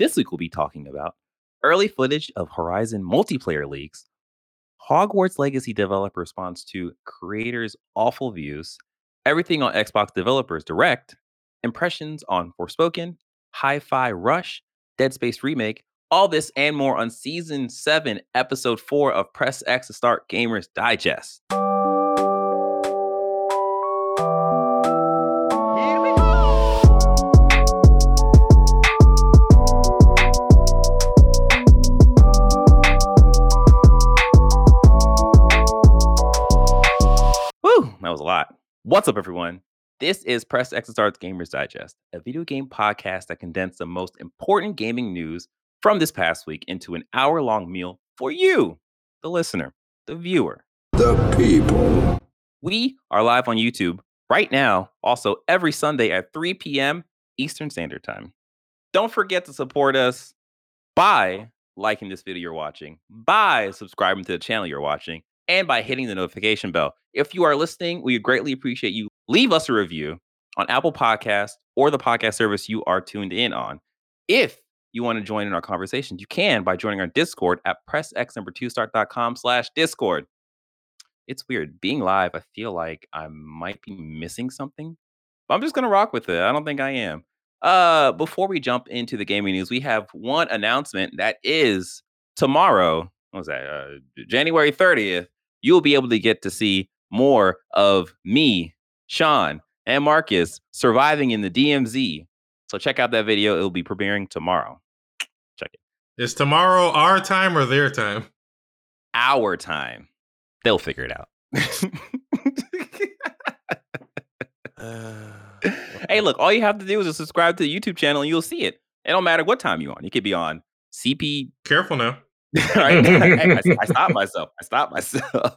This week we'll be talking about early footage of Horizon multiplayer leaks, Hogwarts Legacy developer response to creators' awful views, everything on Xbox Developers Direct, impressions on Forspoken, Hi Fi Rush, Dead Space Remake, all this and more on Season 7, Episode 4 of Press X to Start Gamers Digest. That was a lot. What's up, everyone? This is Press X to Start's Gamers Digest, a video game podcast that condensed the most important gaming news from this past week into an hour long meal for you, the listener, the viewer. The people. We are live on YouTube right now, also every Sunday at 3 p.m. Eastern Standard Time. Don't forget to support us by liking this video you're watching, by subscribing to the channel you're watching, and by hitting the notification bell. If you are listening, we greatly appreciate you leave us a review on Apple Podcast or the podcast service you are tuned in on. If you want to join in our conversation, you can by joining our Discord at pressx2start.com slash Discord. It's weird. Being live, I feel like I might be missing something. But I'm just gonna rock with it. I don't think I am. Uh before we jump into the gaming news, we have one announcement that is tomorrow. What was that? Uh, January 30th. You'll be able to get to see more of me, Sean, and Marcus surviving in the DMZ. So check out that video. It'll be premiering tomorrow. Check it. Is tomorrow our time or their time? Our time. They'll figure it out. hey, look, all you have to do is subscribe to the YouTube channel and you'll see it. It don't matter what time you're on. You could be on CP. Careful now. right? Hey, I, I stopped myself. I stopped myself.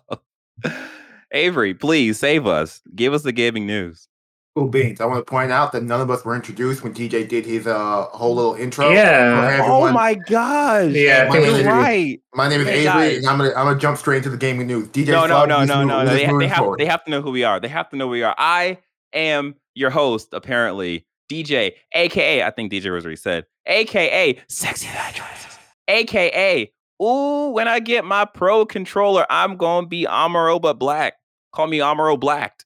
Avery, please save us. Give us the gaming news. Cool beans. I want to point out that none of us were introduced when DJ did his uh, whole little intro. Yeah. Oh my gosh. Yeah, My name we is right. My name is Hey, Avery, guys. and I'm gonna I'm gonna jump straight into the gaming news. DJ No, no, no, no, no, no. They, they have forward. they have to know who we are. They have to know who we are. I am your host, apparently, DJ, aka I think DJ was already said, aka Sexy Bad Choices, aka Ooh, when I get my pro controller, I'm gonna be Amaro but black. Call me Amaro Blacked.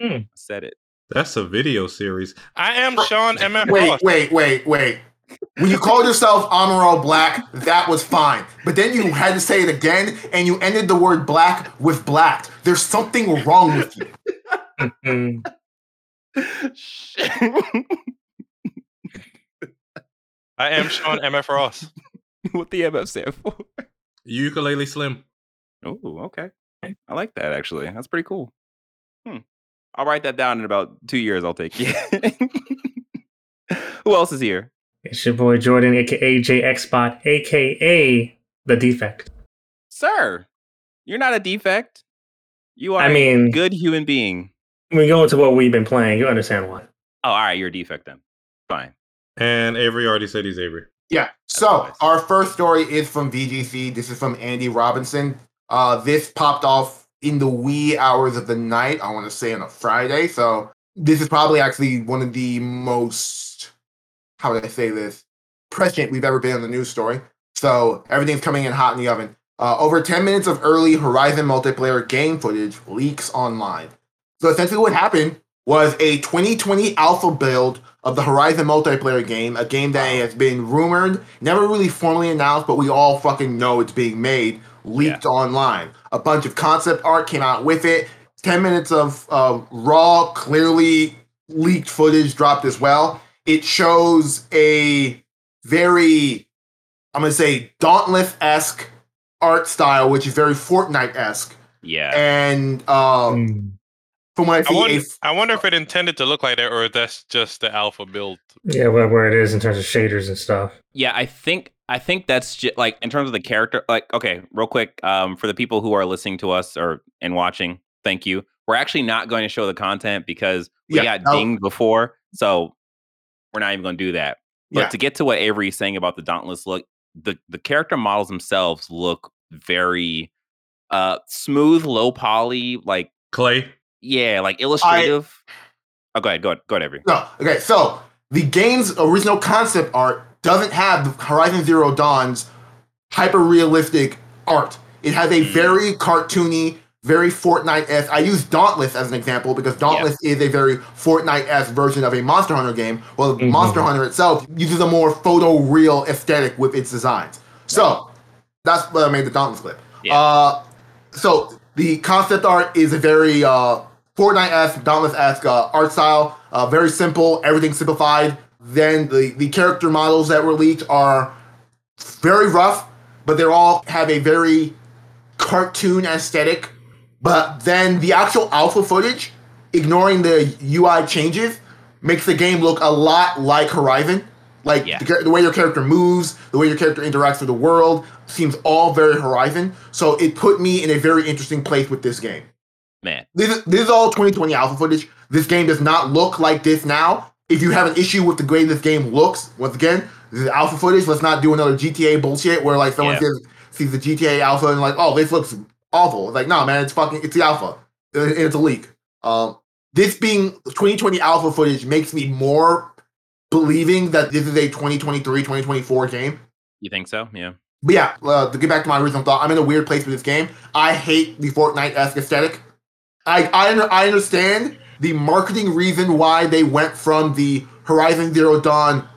I said it. That's a video series. I am Sean MF Wait, wait, wait, wait. When you called yourself Amaro Black, that was fine. But then you had to say it again, and you ended the word black with blacked. There's something wrong with you. Mm, I am Sean MF Ross. what the MF stand for? Ukulele Slim. Oh, okay. I like that actually. That's pretty cool. Hmm. I'll write that down in about two years. I'll take it. Who else is here? It's your boy Jordan, aka JXBot, aka The Defect. Sir, you're not a defect. You are I mean- good human being. We go into what we've been playing, you understand why. Oh, all right, you're a defect then. Fine. And Avery already said he's Avery. Yeah. So our first story is from VGC. This is from Andy Robinson. Uh, this popped off in the wee hours of the night. I want to say on a Friday. So this is probably actually one of the most how would I say this prescient we've ever been on the news story. So everything's coming in hot in the oven. Uh, over 10 minutes of early Horizon multiplayer game footage leaks online. So essentially, what happened was a 2020 alpha build of the Horizon multiplayer game, a game that has been rumored, never really formally announced, but we all fucking know it's being made, leaked online. A bunch of concept art came out with it. 10 minutes of uh, raw, clearly leaked footage dropped as well. It shows a very, I'm going to say, Dauntless esque art style, which is very Fortnite esque. Yeah. And um, Mm. From what I I wonder, a I wonder if it intended to look like that or if that's just the alpha build. Yeah, where, where it is in terms of shaders and stuff. Yeah, I think I think that's just like in terms of the character. Like, okay, real quick, um, for the people who are listening to us or and watching, thank you. We're actually not going to show the content because we Yeah, got no. dinged before, so we're not even going to do that. But Yeah. to get to what Avery's saying about the Dauntless look, the the character models themselves look very uh smooth, low poly, like Clay. Yeah, like illustrative. oh, go ahead, go ahead, go ahead, Avery. No, okay. So the game's original concept art doesn't have Horizon Zero Dawn's hyper realistic art. It has a Mm. very cartoony, very Fortnite esque. I use Dauntless as an example because Dauntless is a very Fortnite esque version of a Monster Hunter game. Well, Mhm. Monster Hunter itself uses a more photo real aesthetic with its designs. So that's what I made the Dauntless clip. Yeah. Uh, so the concept art is a very uh, Fortnite esque, Dauntless esque uh, art style. Uh, very simple, everything simplified. Then the the character models that were leaked are very rough, but they all have a very cartoon aesthetic. But then the actual alpha footage, ignoring the UI changes, makes the game look a lot like Horizon. Like Yeah. the, the way your character moves, the way your character interacts with the world, seems all very Horizon. So it put me in a very interesting place with this game. Man, This is, this is all 2020 alpha footage. This game does not look like this now. If you have an issue with the way this game looks, once again, this is alpha footage. Let's not do another GTA bullshit where like someone Yeah. says sees the GTA alpha and like, oh, this looks awful. It's like, no, man, it's fucking, it's the alpha. Uh, It's a leak. Um, this being 2020 alpha footage makes me more believing that this is a 2023, 2024 game. you think so? Yeah. But yeah, uh, to get back to my original thought, I'm in a weird place with this game. I hate the Fortnite-esque aesthetic. I I, I understand the marketing reason why they went from the Horizon Zero Dawn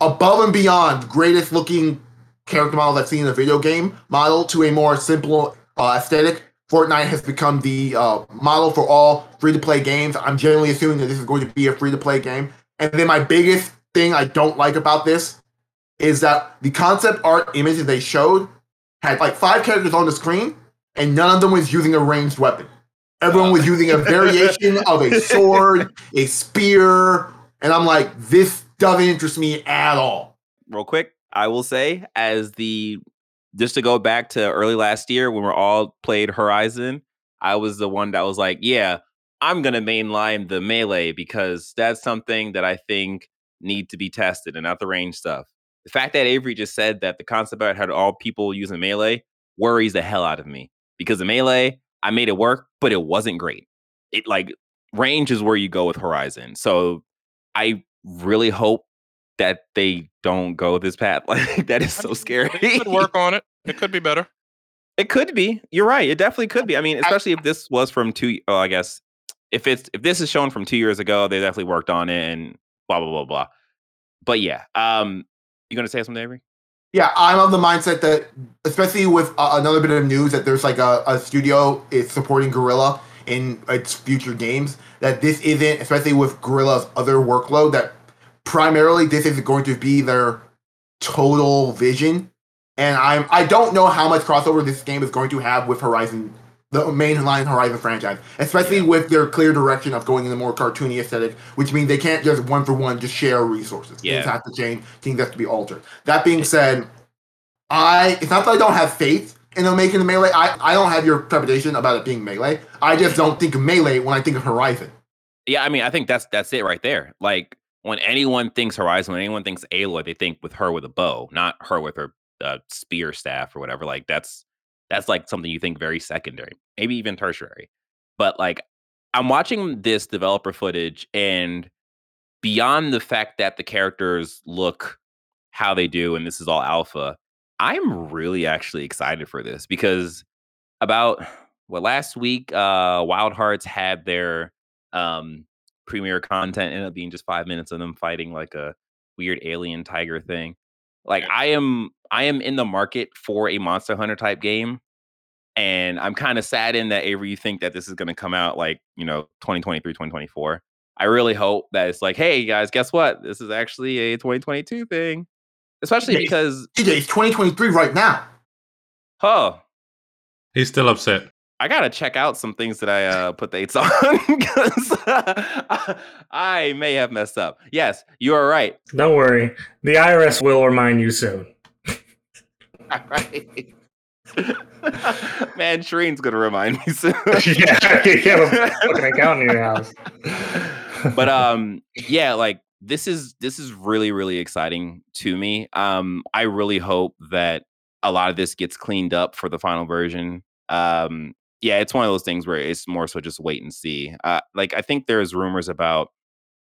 above and beyond greatest looking character models I've seen in a video game model to a more simple uh, aesthetic. Fortnite has become the uh, model for all free to play games. I'm generally assuming that this is going to be a free to play game. And then my biggest thing I don't like about this is that the concept art images they showed had like five characters on the screen, and none of them was using a ranged weapon. Everyone was using a variation of a sword, a spear, and I'm like, this doesn't interest me at all. real quick, I will say, as the just to go back to early last year when we all played Horizon, I was the one that was like, yeah, I'm gonna mainline the melee because that's something that I think need to be tested and not the range stuff. The fact that Avery just said that the concept art had all people using melee worries the hell out of me because the melee, I made it work, but it wasn't great. It like range is where you go with Horizon. So I really hope that they don't go this path. Like that is so scary. They could work on it. It could be better. It could be. You're right. It definitely could be. I mean, especially if this was from two. Oh, I guess if it's if this is shown from two years ago, they definitely worked on it and blah blah blah blah. But yeah, um, you gonna say something, Avery? Yeah, I'm of the mindset that, especially with uh, another bit of news, that there's like a, a studio is supporting Guerrilla in its future games. That this isn't, especially with Guerrilla's other workload, that primarily this is going to be their total vision. And I'm I don't know how much crossover this game is going to have with Horizon, the main line Horizon franchise, especially with their clear direction of going in the more cartoony aesthetic, which means they can't just one for one just share resources. Yeah. Things have to change. Things have to be altered. That being said, I it's not that I don't have faith in them making the melee. I, I don't have your trepidation about it being melee. I just don't think of melee when I think of Horizon. Yeah, I mean, I think that's that's it right there. Like when anyone thinks Horizon, when anyone thinks Aloy, they think with her with a bow, not her with her uh, spear staff or whatever. Like that's that's like something you think very secondary, maybe even tertiary. But like I'm watching this developer footage, and beyond the fact that the characters look how they do, and this is all alpha, I'm really actually excited for this because about well last week, uh, Wild Hearts had their um premiere content ended up being just five minutes of them fighting like a weird alien tiger thing. Like I am I am in the market for a Monster Hunter type game. And I'm kind of saddened that Avery, you think that this is going to come out like, you know, 2023, 2024. I really hope that it's like, hey guys, guess what? This is actually a 2022 thing. Especially Yeah, because, TJ, it's 2023 right now. huh, He's still upset. I gotta check out some things that I uh, put dates on because I may have messed up. Yes, you are right. Don't worry. The IRS will remind you soon. Right. Man, Shireen's gonna remind me soon. yeah, you have a fucking account in your house. but um, yeah, like this is this is really really exciting to me. Um, I really hope that a lot of this gets cleaned up for the final version. Um, yeah, it's one of those things where it's more so just wait and see. Uh, like I think there's rumors about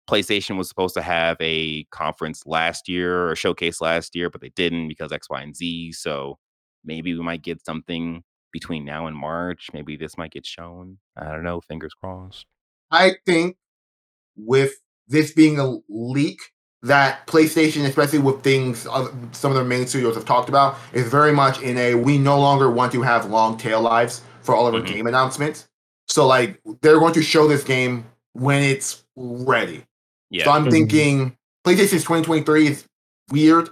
PlayStation was supposed to have a conference last year or showcase last year, but they didn't because X, Y, and Z. So maybe we might get something between now and March. Maybe this might get shown. I don't know. Fingers crossed. I think with this being a leak that PlayStation, especially with things some of their main studios have talked about, is very much in a we no longer want to have long tail lives for all of our Mhm. game announcements. So like they're going to show this game when it's ready. Yeah. So I'm thinking PlayStation's 2023 is weird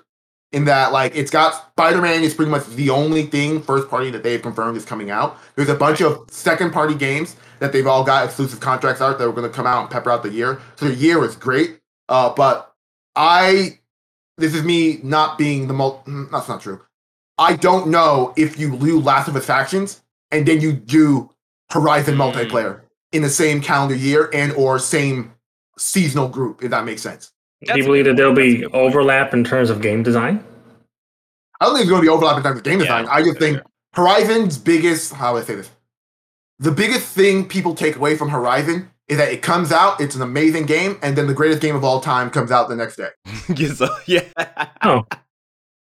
in that like it's got Spider-Man is pretty much the only thing first party that they've confirmed is coming out. There's a bunch of second party games that they've all got exclusive contracts out that are going to come out and pepper out the year. So the year is great. Uh, but I this is me not being the mul- mm, that's not true. I don't know if you do Last of Us factions and then you do Horizon Mm. multiplayer in the same calendar year and or same seasonal group, if that makes sense. Do you believe that there'll point. That's a be overlap in terms of game design? I don't think it's going to be overlap in terms of game Yeah, design. I just yeah, think Horizon's biggest, how do I say this? The biggest thing people take away from Horizon is that it comes out, it's an amazing game, and then the greatest game of all time comes out the next day. yeah. So, yeah. Oh.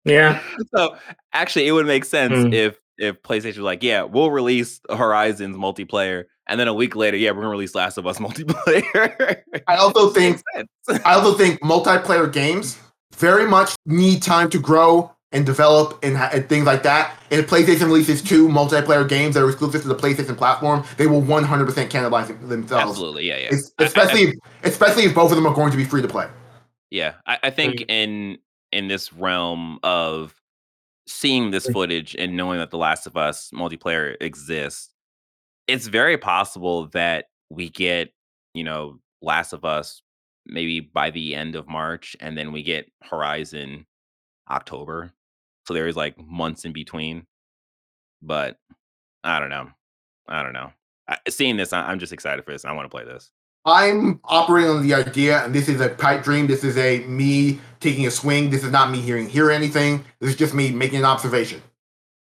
Yeah. So actually, it would make sense Mm. if if PlayStation was like, yeah, we'll release Horizons multiplayer, and then a week later, yeah, we're gonna release Last of Us multiplayer. I also think I also think multiplayer games very much need time to grow and develop and, and things like that. And if PlayStation releases two multiplayer games that are exclusive to the PlayStation platform, they will 100% cannibalize themselves. Absolutely, yeah, yeah. Es- I- I- I- Especially, especially if both of them are going to be free to play. Yeah, I, I think in in this realm of seeing this footage and knowing that The Last of Us multiplayer exists, it's very possible that we get, you know, Last of Us maybe by the end of March, and then we get Horizon October. So there is like months in between. But I don't know. I don't know. I, seeing this, I, I'm just excited for this. I want to play this. I'm operating on the idea, and this is a pipe dream. This is a me taking a swing. This is not me hearing hear anything. This is just me making an observation.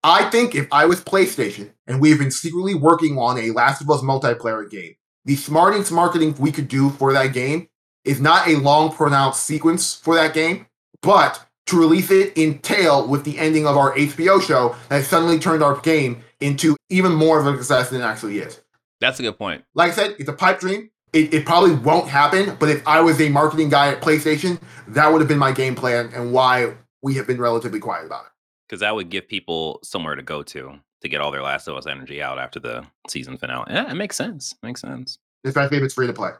I think if I was PlayStation and we've been secretly working on a Last of Us multiplayer game, the smartest marketing we could do for that game is not a long pronounced sequence for that game, but to release it in tail with the ending of our HBO show that suddenly turned our game into even more of a success than it actually is. That's a good point. Like I said, it's a pipe dream. It, it probably won't happen, but if I was a marketing guy at PlayStation, that would have been my game plan and why we have been relatively quiet about it. Because that would give people somewhere to go to to get all their Last of Us energy out after the season finale. Yeah, it makes sense. Makes sense. Especially if it's free to play.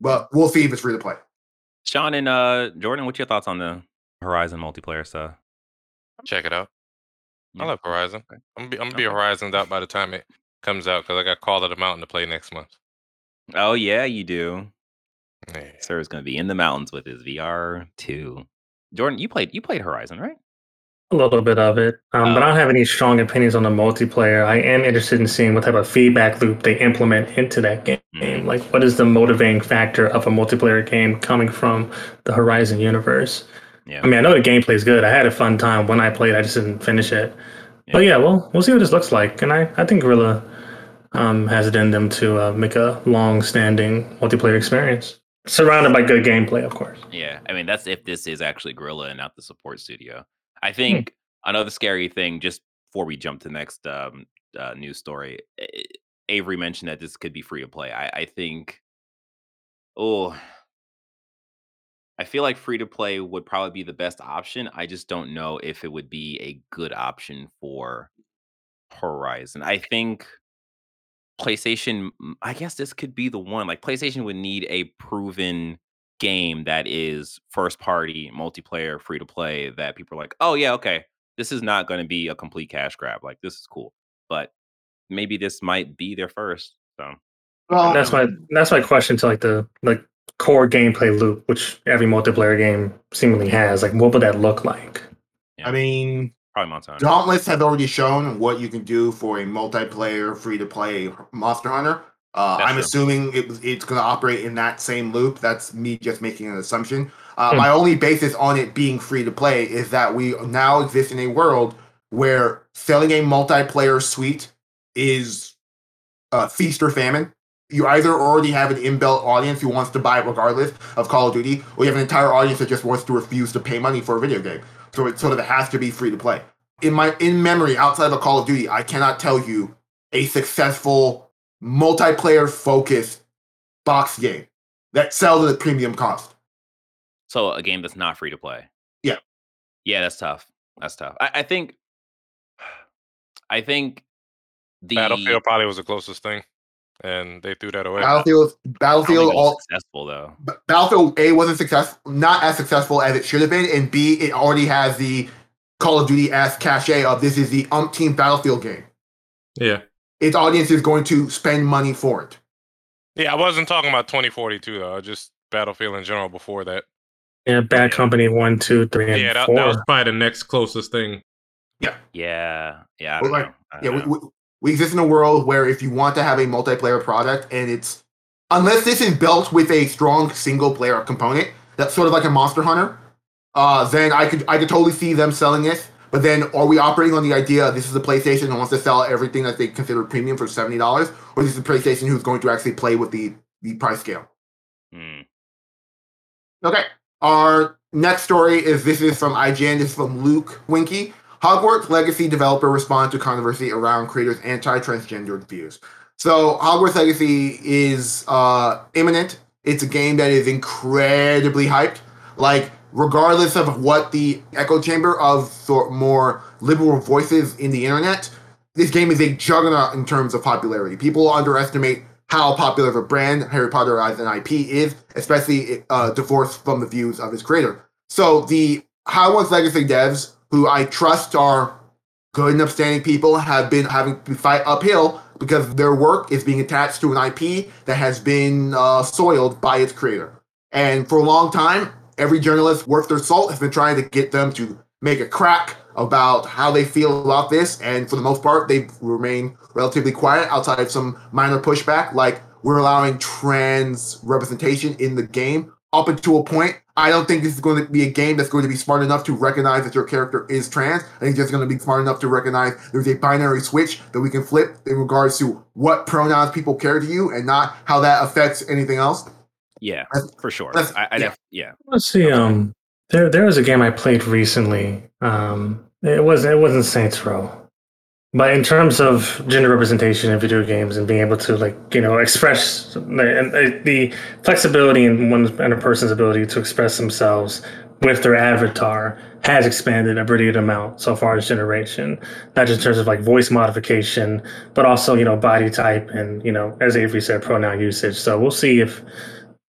But we'll see if it's free to play. Sean and uh, Jordan, what's your thoughts on the Horizon multiplayer stuff? Check it out. I love Horizon. Okay. I'm gonna be, I'm gonna be Okay. Horizoned out by the time it comes out because I got Call of the Mountain to play next month. Oh yeah, you do. Yeah. Sir is going to be in the mountains with his VR too. Jordan, you played you played Horizon, right? A little bit of it, um, but I Oh. don't have any strong opinions on the multiplayer. I am interested in seeing what type of feedback loop they implement into that game. Mm. Like, what is the motivating factor of a multiplayer game coming from the Horizon universe? Yeah. I mean, I know the gameplay is good. I had a fun time when I played. I just didn't finish it. But yeah, well, we'll see what this looks like. And I, I think Guerrilla um, has it in them to uh, make a long-standing multiplayer experience, surrounded by good gameplay, of course. Yeah, I mean that's if this is actually Guerrilla and not the support studio. I think another scary thing, just before we jump to the next um, uh, news story, Avery mentioned that this could be free to play. I, I think, oh, I feel like free to play would probably be the best option. I just don't know if it would be a good option for Horizon. I think PlayStation, I guess this could be the one. Like PlayStation would need a proven game that is first party multiplayer free to play that people are like, "Oh yeah, okay. This is not going to be a complete cash grab. Like this is cool." But maybe this might be their first. So, Well, That's my that's my question to like the like core gameplay loop, which every multiplayer game seemingly has. Like, what would that look like? I mean, probably Monster Hunter. Dauntless has already shown what you can do for a multiplayer free to play Monster Hunter. Uh, I'm true. assuming it, was- it's going to operate in that same loop. That's me just making an assumption. Uh, Hmm. My only basis on it being free to play is that we now exist in a world where selling a multiplayer suite is uh, feast or famine. You either already have an inbuilt audience who wants to buy it regardless of Call of Duty, or you have an entire audience that just wants to refuse to pay money for a video game. So it sort of has to be free to play. In my in memory, outside of Call of Duty, I cannot tell you a successful multiplayer focused box game that sells at a premium cost. So a game that's not free to play. Yeah. Yeah, that's tough. That's tough. I, I think. I think the Battlefield probably was the closest thing, and they threw that away. Battlefield, I don't think Battlefield, all, successful though. Battlefield A wasn't successful, not as successful as it should have been, and B it already has the Call of Duty s cachet of this is the umpteen Battlefield game. Yeah. Its audience is going to spend money for it. Yeah, I wasn't talking about 2042 though. Just Battlefield in general before that. Yeah, Bad Company one, two, three, and Yeah, that- four. that That was probably the next closest thing. Yeah, yeah. I don't like, know. I Yeah, don't we, know. we, we exist in a world where if you want to have a multiplayer product and it's unless this is built with a strong single player component, that's sort of like a Monster Hunter, uh, then I could I could totally see them selling this. But then are we operating on the idea this is a PlayStation and wants to sell everything that they consider premium for seventy dollars, or is this is a PlayStation who's going to actually play with the the price scale? Hmm. Okay. Our next story is this is from IGN. This is from Luke Winkie. Hogwarts Legacy developer respond to controversy around creators' anti-transgender views. So Hogwarts Legacy is uh, imminent. It's a game that is incredibly hyped. Like regardless of what the echo chamber of sort more liberal voices in the internet, this game is a juggernaut in terms of popularity. People underestimate how popular of a brand Harry Potter as an IP is, especially uh, divorced from the views of its creator. So the Hogwarts Legacy devs, who I trust are good and upstanding people, have been having to fight uphill because their work is being attached to an IP that has been uh, soiled by its creator. And for a long time, every journalist worth their salt has been trying to get them to make a crack about how they feel about this. And for the most part, they've remained relatively quiet outside of some minor pushback, like we're allowing trans representation in the game up until a point. I don't think this is going to be a game that's going to be smart enough to recognize that your character is trans. I think it's just going to be smart enough to recognize there's a binary switch that we can flip in regards to what pronouns people care to you and not how that affects anything else. Yeah, That's- for sure. I, I yeah. def- yeah. Let's see. Um, there there was a game I played recently. Um, it was it wasn't Saints Row, but in terms of gender representation in video games and being able to like you know express the, and, uh, the flexibility in one and a person's ability to express themselves with their avatar has expanded a pretty good amount so far as generation. Not just in terms of like voice modification, but also you know body type and you know as Avery said pronoun usage. So we'll see if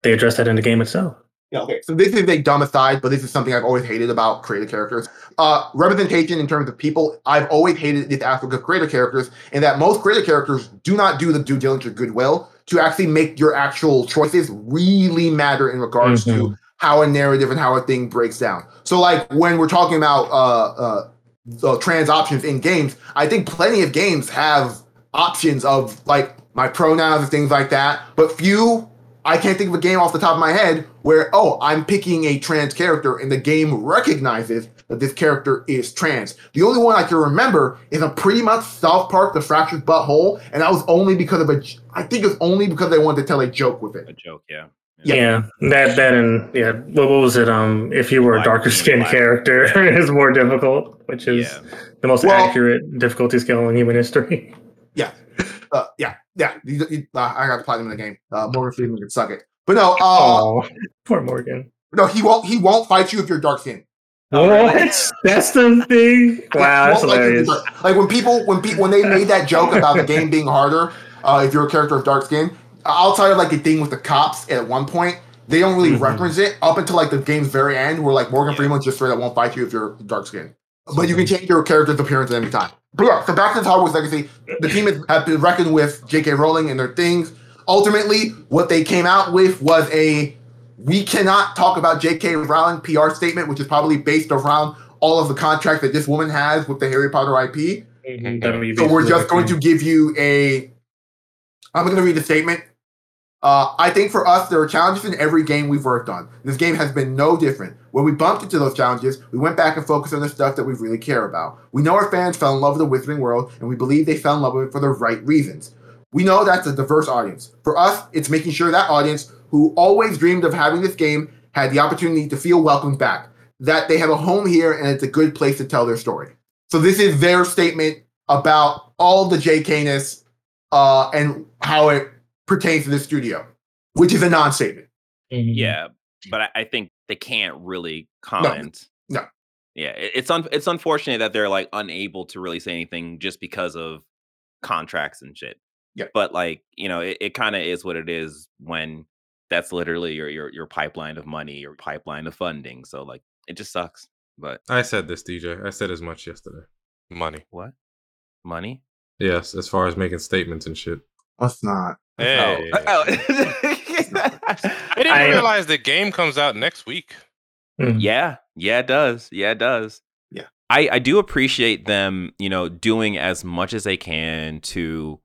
they address that in the game itself. Yeah, okay. So this is a dumb aside, but this is something I've always hated about creative characters. Uh, representation in terms of people, I've always hated this aspect of creative characters in that most creative characters do not do the due diligence or goodwill to actually make your actual choices really matter in regards to Mhm. how a narrative and how a thing breaks down. So like when we're talking about uh, uh, the trans options in games, I think plenty of games have options of like my pronouns and things like that, but few I can't think of a game off the top of my head where, oh, I'm picking a trans character and the game recognizes that this character is trans. The only one I can remember is a pretty much South Park, The Fractured But Whole, and that was only because of a, I think it was only because they wanted to tell a joke with it. A joke. Yeah. Yeah. that that and yeah, what, what was it? Um, if you were a darker being skinned character, is more difficult, which is Yeah. the most Well- accurate difficulty scale in human history. Uh, yeah, yeah, you- you- uh, I got to play them in the game. Uh, Morgan Freeman can suck it. But no, uh, Oh, poor Morgan. no, he won't. He won't fight you if you're dark skinned Oh. What? That's the thing. Wow, that's hilarious. Like when people when people when they made that joke about the game being harder, uh, if you're a character of dark skin, outside of like the thing with the cops at one point, they don't really Mhm. reference it up until like the game's very end, where like Morgan Yeah. Freeman just straight up won't fight you if you're dark skin. But you can change your character's appearance at any time. But yeah, so back to Hogwarts Legacy, the team has have been reckoned with J.K. Rowling and their things. Ultimately, what they came out with was a we cannot talk about J.K. Rowling PR statement, which is probably based around all of the contracts that this woman has with the Harry Potter IP. WB So we're just going to give you a. I'm going to read the statement. Uh, I think for us, there are challenges in every game we've worked on. This game has been no different. When we bumped into those challenges, we went back and focused on the stuff that we really care about. We know our fans fell in love with the Wizarding World, and we believe they fell in love with it for the right reasons. We know that's a diverse audience. For us, it's making sure that audience who always dreamed of having this game had the opportunity to feel welcomed back, that they have a home here and it's a good place to tell their story. So this is their statement about all the JK-ness uh, and how it pertains to the studio, which is a non-statement. Mm-hmm. Yeah, but I, I think they can't really comment. no. Yeah, it's un- it's unfortunate that they're like unable to really say anything just because of contracts and shit. Yeah. But like, you know, it, it kind of is what it is when that's literally your your your pipeline of money, your pipeline of funding. So like it just sucks. But I said this, DJ. I said as much yesterday. Money. what? Money? Yes, as far as making statements and shit. Let's not. Hey. Oh. I didn't I- realize the game comes out next week. Mhm. Yeah, yeah, it does. Yeah, it does. Yeah. I I do appreciate them, you know, doing as much as they can to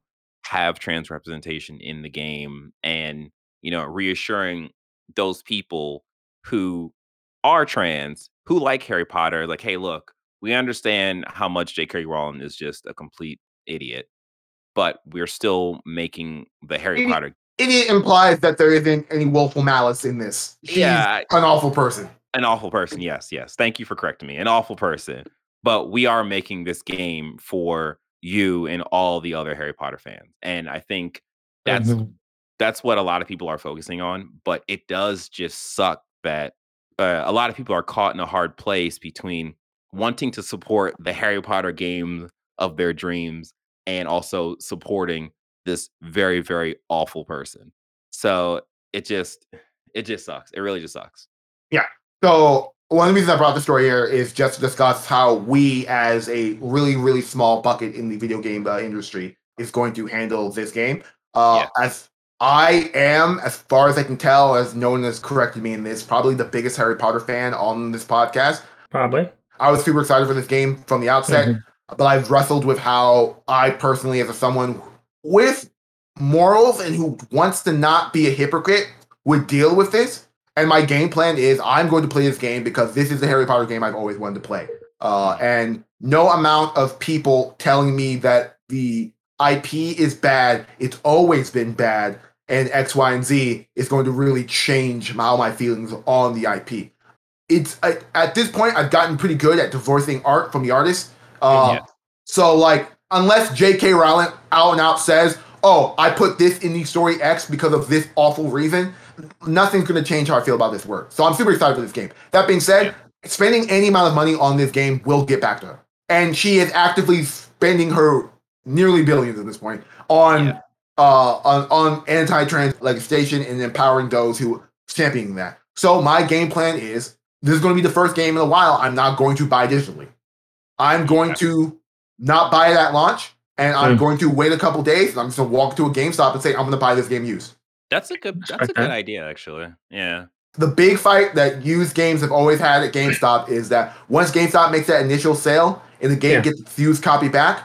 have trans representation in the game and, you know, reassuring those people who are trans, who like Harry Potter, like, hey, look, we understand how much J.K. Rowling is just a complete idiot, but we're still making the Harry Potter Idiot implies that there isn't any willful malice in this. She's Yeah. an awful person. an awful person yes yes thank you for correcting me an awful person but we are making this game for you and all the other harry potter fans and i think that's Mhm. that's what a lot of people are focusing on but it does just suck that uh, a lot of people are caught in a hard place between wanting to support the harry potter game of their dreams and also supporting this very very awful person so it just it just sucks it really just sucks Yeah. So one of the reasons I brought the story here is just to discuss how we, as a really, really small bucket in the video game uh, industry, is going to handle this game. Uh, As I am, as far as I can tell, as no one has corrected me in this, probably the biggest Harry Potter fan on this podcast. Probably. I was super excited for this game from the outset, Mhm. but I've wrestled with how I personally, as a someone with morals and who wants to not be a hypocrite, would deal with this. And my game plan is I'm going to play this game because this is the Harry Potter game I've always wanted to play. Uh, and no amount of people telling me that the IP is bad, it's always been bad, and X, Y, and Z is going to really change how my feelings on the IP. It's I, at this point I've gotten pretty good at divorcing art from the artist. Uh, Yeah. So like, unless J.K. Rowling out and out says, "Oh, I put this in the story X because of this awful reason," nothing's going to change how I feel about this work. So I'm super excited for this game. That being said, spending any amount of money on this game will get back to her, and she is actively spending her nearly billions at this point on Yeah. uh on, on anti-trans legislation and empowering those who championing that. So my game plan is this is going to be the first game in a while I'm not going to buy digitally. I'm going to not buy it at launch, and I'm Hmm. going to wait a couple days. And I'm just going to walk to a GameStop and say I'm going to buy this game used. That's a good. That's a good idea, actually. Yeah. The big fight that used games have always had at GameStop is that once GameStop makes that initial sale and the game Yeah. gets its used copy back,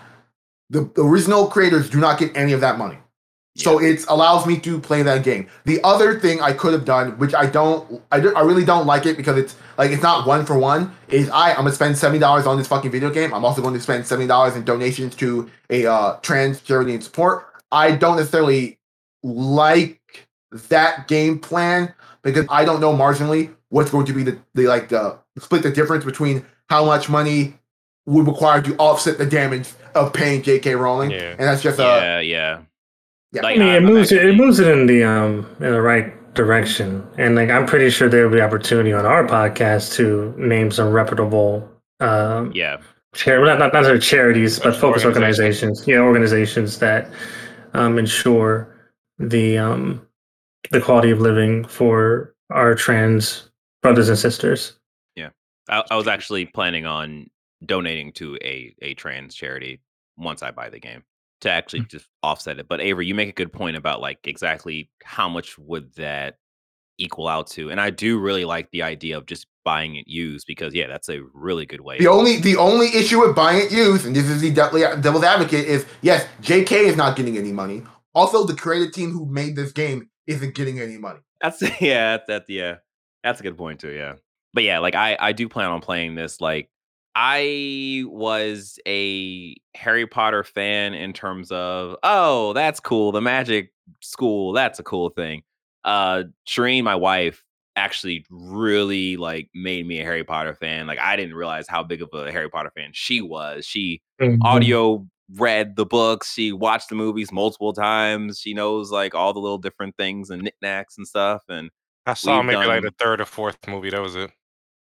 the, the original creators do not get any of that money. So it allows me to play that game. The other thing I could have done, which I don't, I, don't- I really don't like it because it's like it's not one for one. Is I I'm gonna spend seventy dollars on this fucking video game. I'm also going to spend seventy dollars in donations to a uh, trans charity and support. I don't necessarily like that game plan because I don't know marginally what's going to be the, the like the split the difference between how much money would require to offset the damage of paying J.K. Rowling, Yeah. and that's just a yeah, yeah. yeah. Like, I mean, it moves it, it moves it in the um in the right direction, and like I'm pretty sure there will be opportunity on our podcast to name some reputable um Yeah. char- not not necessarily charities, but focus Organizations. organizations. Yeah, organizations that um ensure the um the quality of living for our trans brothers and sisters. Yeah, I, I was actually planning on donating to a a trans charity once I buy the game to actually mm. just offset it. But Avery, you make a good point about like exactly how much would that equal out to, and I do really like the idea of just buying it used because yeah, that's a really good way. The only the only issue with buying it used, and this is the devil's devil's advocate, is yes, J.K. is not getting any money. Also, the creative team who made this game isn't getting any money. That's yeah, that yeah, that's a good point too. Yeah, but yeah, like I I do plan on playing this like I was a Harry Potter fan in terms of, oh, that's cool. The magic school, that's a cool thing. Uh Shireen, my wife, actually really like made me a Harry Potter fan. Like I didn't realize how big of a Harry Potter fan she was. She Mhm. audio read the books, she watched the movies multiple times. She knows like all the little different things and knickknacks and stuff. And I saw maybe like the third or fourth movie. That was it.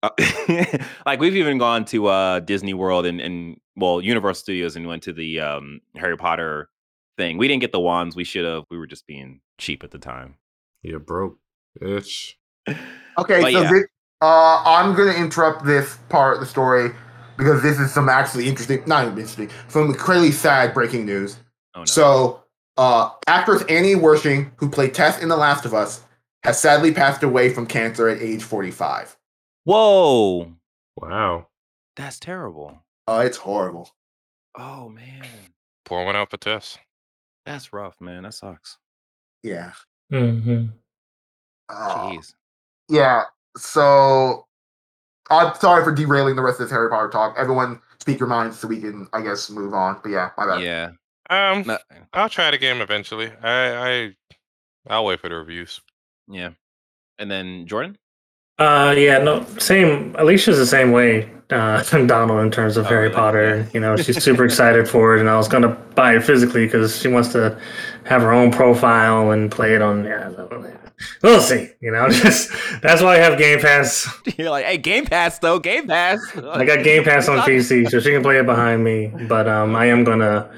Uh, like we've even gone to uh Disney World and, and well Universal Studios and went to the um Harry Potter thing. We didn't get the wands. We should have. We were just being cheap at the time. You're broke, bitch. Okay, But so yeah. thi- uh, I'm going to interrupt this part of the story because this is some actually interesting, not even interesting, some incredibly sad breaking news. Oh no. So, uh, actress Annie Wersching, who played Tess in The Last of Us, has sadly passed away from cancer at age 45. Whoa, Wow. that's terrible. Uh, it's horrible. Oh man, Pour one out for Tess. that's rough, man. That sucks. Yeah. Mm-hmm. Uh, Jeez. yeah. So, I'm sorry for derailing the rest of this Harry Potter talk. Everyone, speak your minds so we can, I guess, move on. But yeah, my bad. Yeah. Um, No- I'll try the game eventually. I, I, I'll wait for the reviews. yeah. And then Jordan. Uh, yeah, no, same. Alicia's the same way, uh, Donald, in terms of Oh, Harry really? Potter. Yeah. You know, she's super excited for it, and I was gonna buy it physically because she wants to have her own profile and play it on. Yeah, we'll see. You know, just that's why I have Game Pass. You're like, hey, Game Pass though. Game Pass. I got Game Pass on PC, so she can play it behind me. But um, I am gonna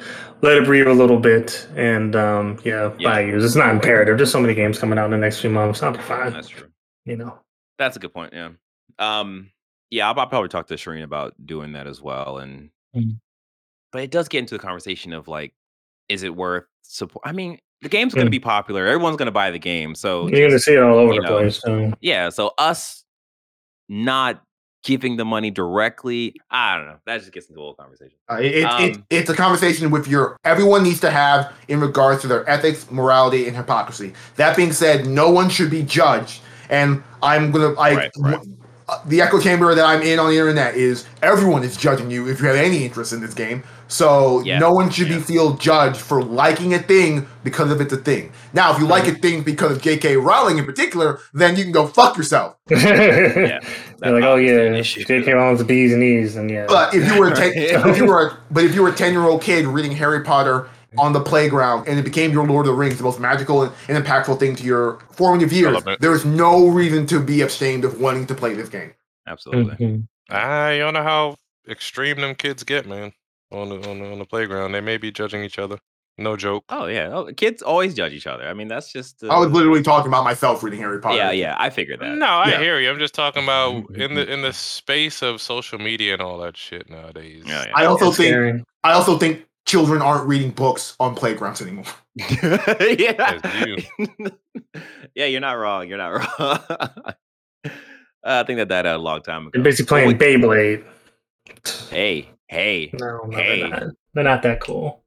let it breathe a little bit, and um, yeah, Yeah. buy use. It's not imperative. There's so many games coming out in the next few months. I'll be fine. That's true. You know. That's a good point. Yeah. Um. Yeah, I'll, I'll probably talk to Shireen about doing that as well. And Mhm. but it does get into the conversation of like, is it worth support? I mean, the game's going to Mm. be popular. Everyone's going to buy the game. So You're gonna see it all over you the know, place. So. yeah. So us not giving the money directly, I don't know. That just gets into a whole conversation. Uh, it, it, it, Um, it's a conversation with your everyone needs to have in regards to their ethics, morality, and hypocrisy. That being said, no one should be judged. And I'm gonna I Right, right. uh, the echo chamber that I'm in on the internet is everyone is judging you if you have any interest in this game. So Yeah, no one should yeah. be feel judged for liking a thing because of it's a thing. Now, if you like a thing because of J.K. Rowling in particular, then you can go fuck yourself. Yeah, They're like, oh yeah. J.K. Rowling's B's and E's, and yeah. But if you were a ten, if you were, a, but if you were a ten year old kid reading Harry Potter on the playground and it became your Lord of the Rings, the most magical and, and impactful thing to your formative years, there is no reason to be ashamed of wanting to play this game. Absolutely. Ah, you don't know how extreme them kids get, man. On the on the, on the playground, they may be judging each other. No joke. Oh yeah. Oh, kids always judge each other. I mean, that's just. Uh, I was literally talking about myself reading Harry Potter. yeah, yeah. I figured that. No, I Yeah. hear you. I'm just talking about in the in the space of social media and all that shit nowadays. Yeah, yeah. I also It's think scary. I also think children aren't reading books on playgrounds anymore. yeah. As yeah, you're not wrong. You're not wrong. I think that died out a long time ago. They're basically playing Beyblade. Hey, hey. No, no Hey. they're, not. they're not that cool.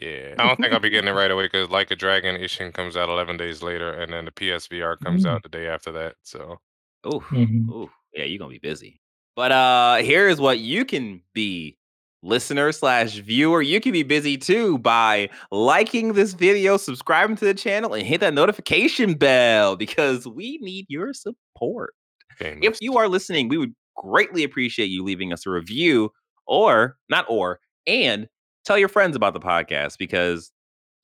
Yeah, I don't think I'll be getting it right away because Like a Dragon Ishin comes out 11 days later, and then the PSVR comes Mm. out the day after that. So Ooh, Mhm. Yeah, you're gonna be busy. But uh here is what you can be listener slash viewer you can be busy too by liking this video subscribing to the channel and hit that notification bell because we need your support if you are listening, we would greatly appreciate you leaving us a review or not or and tell your friends about the podcast because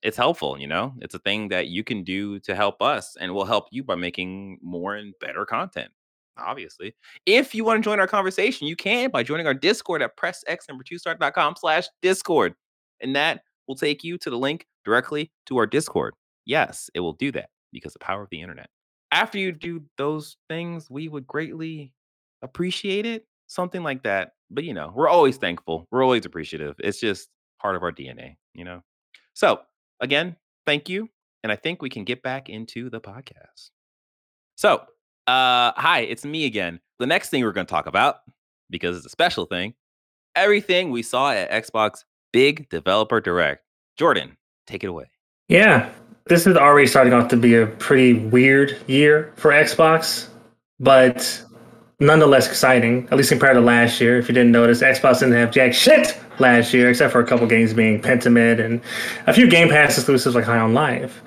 it's helpful, you know? It's a thing that you can do to help us and will help you by making more and better content. Obviously. If you want to join our conversation, you can by joining our Discord at pressx number two start.com slash Discord. And that will take you to the link directly to our Discord. Yes, it will do that because the power of the internet after you do those things, we would greatly appreciate it. Something like that. But you know, we're always thankful. We're always appreciative. It's just part of our DNA, you know? So again, thank you. And I think we can get back into the podcast. So, uh, hi, it's me again. The next thing we're going to talk about, because it's a special thing, everything we saw at Xbox Big Developer Direct. Jordan, take it away. Yeah, this is already starting off to be a pretty weird year for Xbox, but nonetheless exciting, at least compared to last year. If you didn't notice, Xbox didn't have jack shit last year, except for a couple games being Pentiment and a few Game Pass exclusives like High on Life.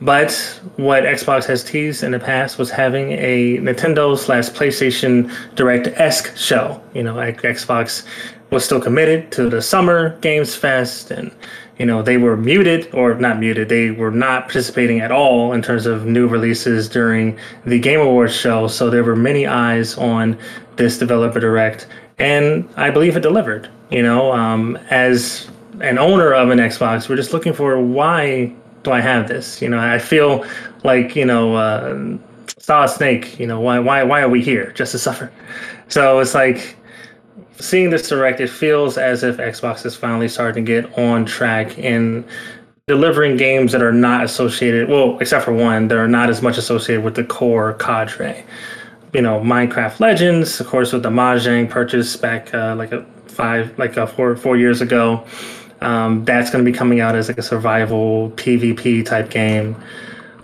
But what Xbox has teased in the past was having a Nintendo slash PlayStation Direct esque show. You know, Xbox was still committed to the Summer Games Fest, and you know they were muted or not muted. They were not participating at all in terms of new releases during the Game Awards show. So there were many eyes on this Developer Direct, and I believe it delivered. You know, um, as an owner of an Xbox, we're just looking for why do I have this? You know, I feel like you know, uh, saw a snake. You know, why why why are we here? Just to suffer. So it's like seeing this direct. It feels as if Xbox is finally starting to get on track in delivering games that are not associated. Well, except for one, that are not as much associated with the core cadre. You know, Minecraft Legends, of course, with the Mojang purchase back uh, like a five, like a four four years ago. Um, that's going to be coming out as like a survival PvP type game.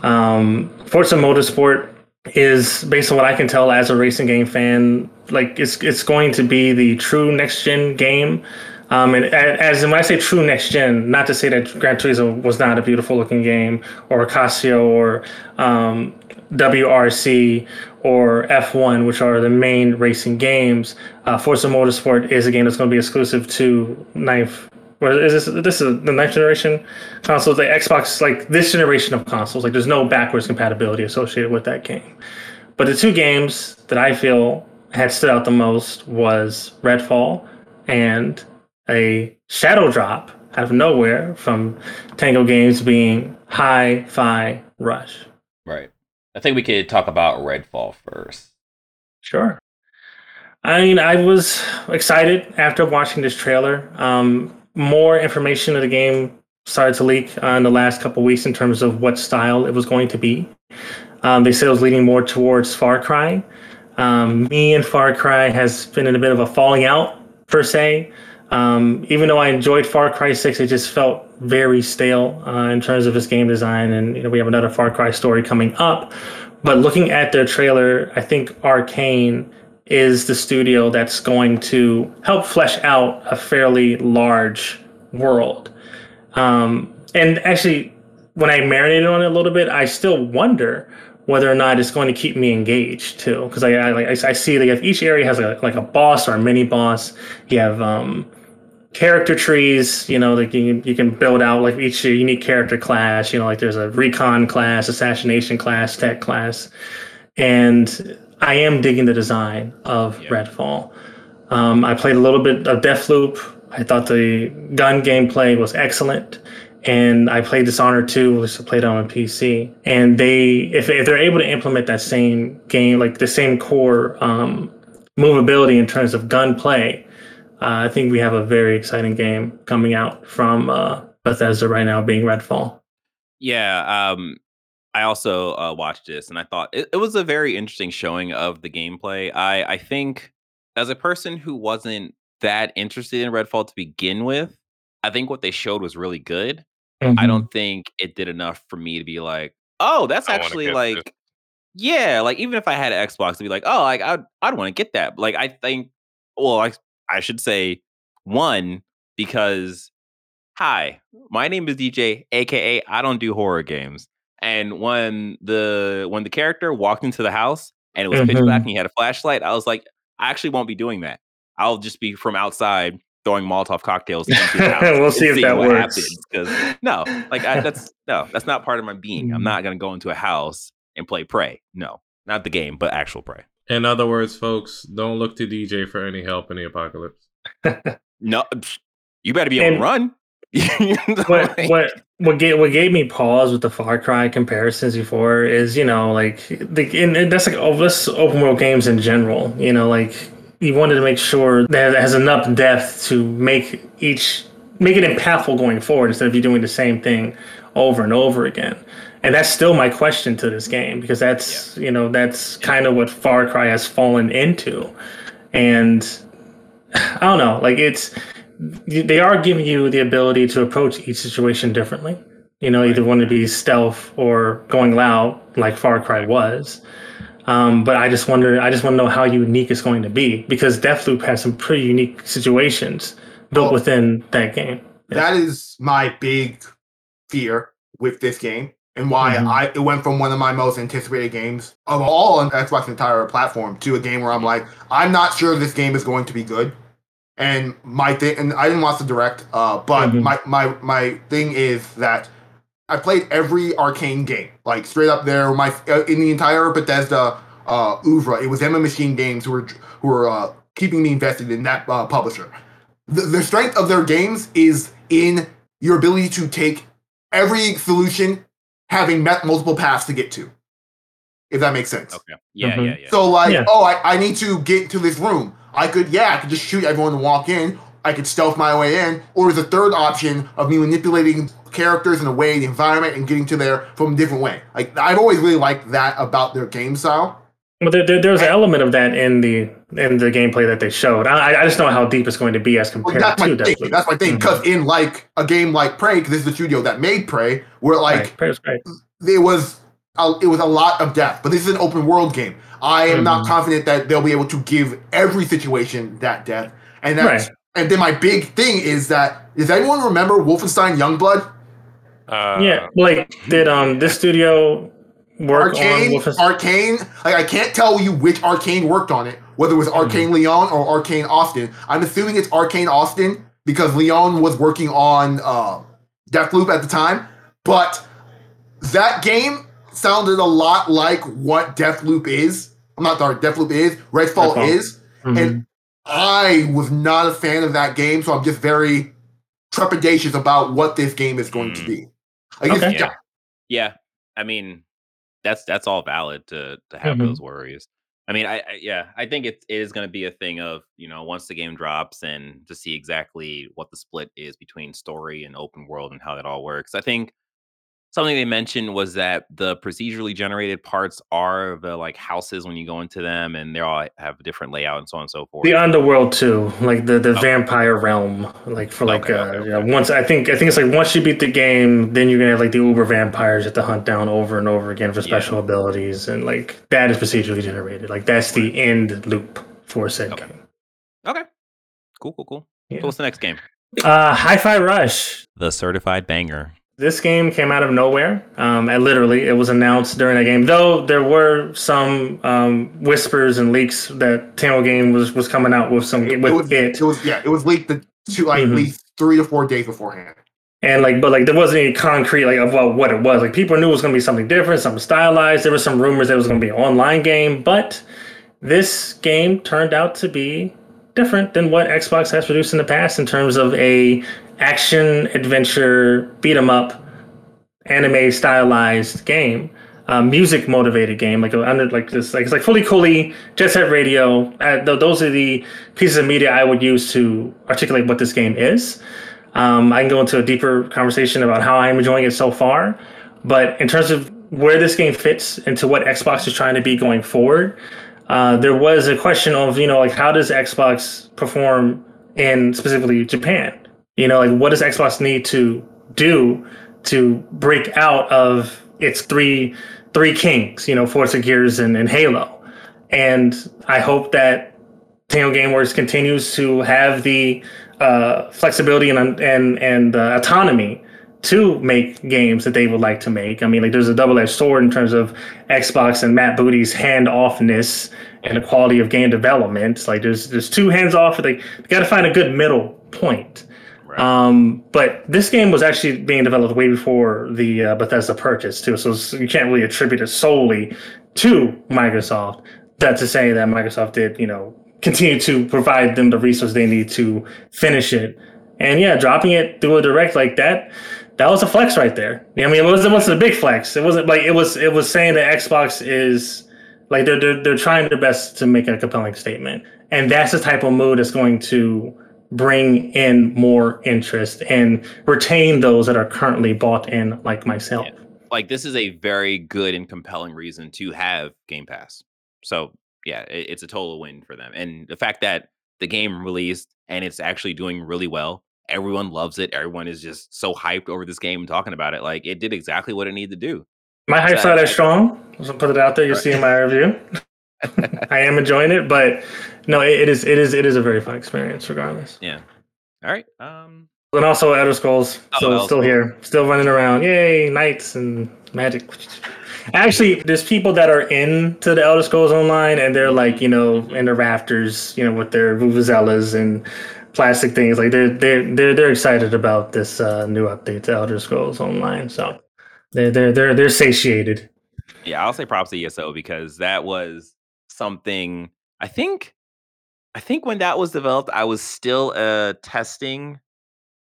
Um, Forza Motorsport is, based on what I can tell as a racing game fan, like it's it's going to be the true next gen game. Um, and as when I say true next gen, not to say that Gran Turismo was not a beautiful looking game, or Casio, or um, WRC, or F1, which are the main racing games. Uh, Forza Motorsport is a game that's going to be exclusive to ninth or is this this is the next generation consoles? The Xbox, like this generation of consoles, like there's no backwards compatibility associated with that game. But the two games that I feel had stood out the most was Redfall and a shadow drop out of nowhere from Tango Games being Hi-Fi Rush. Right. I think we could talk about Redfall first. Sure. I mean, I was excited after watching this trailer. Um, more information of the game started to leak uh, in the last couple weeks in terms of what style it was going to be. Um, they said it was leaning more towards Far Cry. Um, me and Far Cry has been in a bit of a falling out per se. Um, even though I enjoyed Far Cry 6, it just felt very stale uh, in terms of its game design. And you know, we have another Far Cry story coming up. But looking at their trailer, I think Arkane is the studio that's going to help flesh out a fairly large world. Um, and actually, when I marinated on it a little bit, I still wonder whether or not it's going to keep me engaged too. Because I, I, like I, see like each area has a, like a boss or a mini boss. You have um, character trees. You know, like you you can build out like each unique character class. You know, like there's a recon class, assassination class, tech class, and I am digging the design of yeah. Redfall. Um, I played a little bit of Deathloop. I thought the gun gameplay was excellent. And I played Dishonored 2, which I played on a PC. And they, if, if they're able to implement that same game, like the same core um, movability in terms of gunplay, uh, I think we have a very exciting game coming out from uh, Bethesda right now, being Redfall. Yeah, um, I also uh, watched this and I thought it, it was a very interesting showing of the gameplay. I I think as a person who wasn't that interested in Redfall to begin with, I think what they showed was really good. Mm-hmm. I don't think it did enough for me to be like, oh, that's actually like, it. yeah, like even if I had an Xbox to be like, oh, like I'd I'd want to get that. Like I think, well, I I should say one because hi, my name is DJ, aka I don't do horror games. And when the when the character walked into the house and it was mm-hmm. pitch black and he had a flashlight, I was like, I actually won't be doing that. I'll just be from outside throwing Molotov cocktails. Into the house. We'll see if that works. Because no, like I, that's no, that's not part of my being. I'm mm. not gonna go into a house and play Prey. No, not the game, but actual Prey. In other words, folks, don't look to DJ for any help in the apocalypse. no, you better be able and, to run. what what what gave what gave me pause with the Far Cry comparisons before is you know like the and, and that's like oh this open world games in general you know like you wanted to make sure that it has enough depth to make each make it impactful going forward instead of you doing the same thing over and over again and that's still my question to this game because that's yeah. you know that's kind of what Far Cry has fallen into and I don't know like it's they are giving you the ability to approach each situation differently. You know, either want to be stealth or going loud, like Far Cry was. Um, but I just wonder, I just want to know how unique it's going to be because Deathloop has some pretty unique situations built Well, within that game. That is my big fear with this game and why Mhm. I it went from one of my most anticipated games of all on Xbox entire platform to a game where I'm like, I'm not sure this game is going to be good. And my thing, and I didn't watch the direct, uh, but Mhm. my my my thing is that I played every Arkane game, like straight up there. My uh, in the entire Bethesda uh, oeuvre, it was Emma Machine Games who were who were uh, keeping me invested in that uh, publisher. The, the strength of their games is in your ability to take every solution having met multiple paths to get to. If that makes sense. Okay. Yeah, Mhm. yeah, yeah. So like, Yeah. oh, I, I need to get to this room. I could, yeah, I could just shoot everyone and walk in. I could stealth my way in. Or the third option of me manipulating characters in a way, the environment, and getting to there from a different way. Like I've always really liked that about their game style. But there, there, there's an element of that in the in the gameplay that they showed. I, I just know how deep it's going to be as Well, compared that's my to thing. Deathloop. That's my thing. Mm-hmm. Because in like a game like Prey, because this is the studio that made Prey, where like Right. Prey was great. there was it was a lot of depth, but this is an open world game. I am not Mhm. confident that they'll be able to give every situation that depth. And that's Right. and then my big thing is that does anyone remember Wolfenstein Youngblood? Uh, yeah, like did um this studio work Arkane, on Wolfenstein? Arkane. Like I can't tell you which Arkane worked on it, whether it was Mm-hmm. Arkane Lyon or Arkane Austin. I'm assuming it's Arkane Austin because Lyon was working on uh, Deathloop at the time. But that game sounded a lot like what Deathloop is. I'm not sorry, Deathloop is. Redfall, Redfall. is. Mhm. And I was not a fan of that game, so I'm just very trepidatious about what this game is going to Mm. be. I guess, Okay. yeah. yeah. I mean, that's that's all valid to to have Mhm. those worries. I mean, I, I yeah, I think it, it is going to be a thing of you know once the game drops and to see exactly what the split is between story and open world and how that all works. I think something they mentioned was that the procedurally generated parts are the like houses when you go into them and they all have a different layout and so on and so forth. the underworld too, like the the Oh. vampire realm, like for like Okay, uh, okay, you know, okay. once I think I think it's like once you beat the game, then you're gonna have like the uber vampires you have to hunt down over and over again for Yeah. special abilities, and like that is procedurally generated. Like that's the end loop for said Okay. game. okay, cool, cool, cool. Yeah. So what's the next game? Uh, Hi-Fi Rush. The certified banger. This game came out of nowhere. Um, and literally, it was announced during that game. Though there were some um, whispers and leaks that Tango Game was was coming out with some it, with was, it. it was yeah, it was leaked the, to like Mhm. at least three to four days beforehand. and like but like there wasn't any concrete like about what it was like people knew it was going to be something different something stylized there were some rumors that it was going to be an online game but this game turned out to be different than what xbox has produced in the past in terms of a action adventure beat 'em up anime stylized game uh, music motivated game like under like this like it's like Fooly Cooly jet set radio uh, th- those are the pieces of media i would use to articulate what this game is um, I can go into a deeper conversation about how I'm enjoying it so far. But in terms of where this game fits into what Xbox is trying to be going forward, uh, there was a question of, you know, like how does Xbox perform in specifically Japan? You know, like what does Xbox need to do to break out of its three three kings, you know, Forza Gears and, and Halo. And I hope that Tango Gameworks continues to have the uh, flexibility and and and uh, autonomy to make games that they would like to make. I mean, like there's a double-edged sword in terms of Xbox and Matt Booty's hand-offness and the quality of game development. Like there's there's two hands off. Like you got to find a good middle point. Right. Um, but this game was actually being developed way before the uh, Bethesda purchase too, so you can't really attribute it solely to Microsoft. That to say that Microsoft did, you know, continue to provide them the resources they need to finish it. And yeah, dropping it through a direct like that, that was a flex right there. I mean, it wasn't, it wasn't a big flex. It wasn't like it was. It was saying that Xbox is like they're they're, they're trying their best to make a compelling statement, and that's the type of mood that's going to bring in more interest and retain those that are currently bought in, like myself. like this is a very good and compelling reason to have Game Pass. So yeah, it, it's a total win for them. And the fact that the game released and it's actually doing really well, everyone loves it. Everyone is just so hyped over this game and talking about it. Like it did exactly what it needed to do. My hype's So- not as strong. So put it out there. You'll see in my review. I am enjoying it, but no, it, it is it is it is a very fun experience, regardless. Yeah. All right. Um. And also Elder Scrolls, Oh, still still here, still running around. Yay, knights and magic. Actually, there's people that are into the Elder Scrolls Online, and they're like, you know, in the rafters, you know, with their vuvuzelas and plastic things. Like they're they're they're they're excited about this uh, new update to Elder Scrolls Online. So they're they're they're they're satiated. Yeah, I'll say props to ESO because that was something. I think. I think when that was developed, I was still uh testing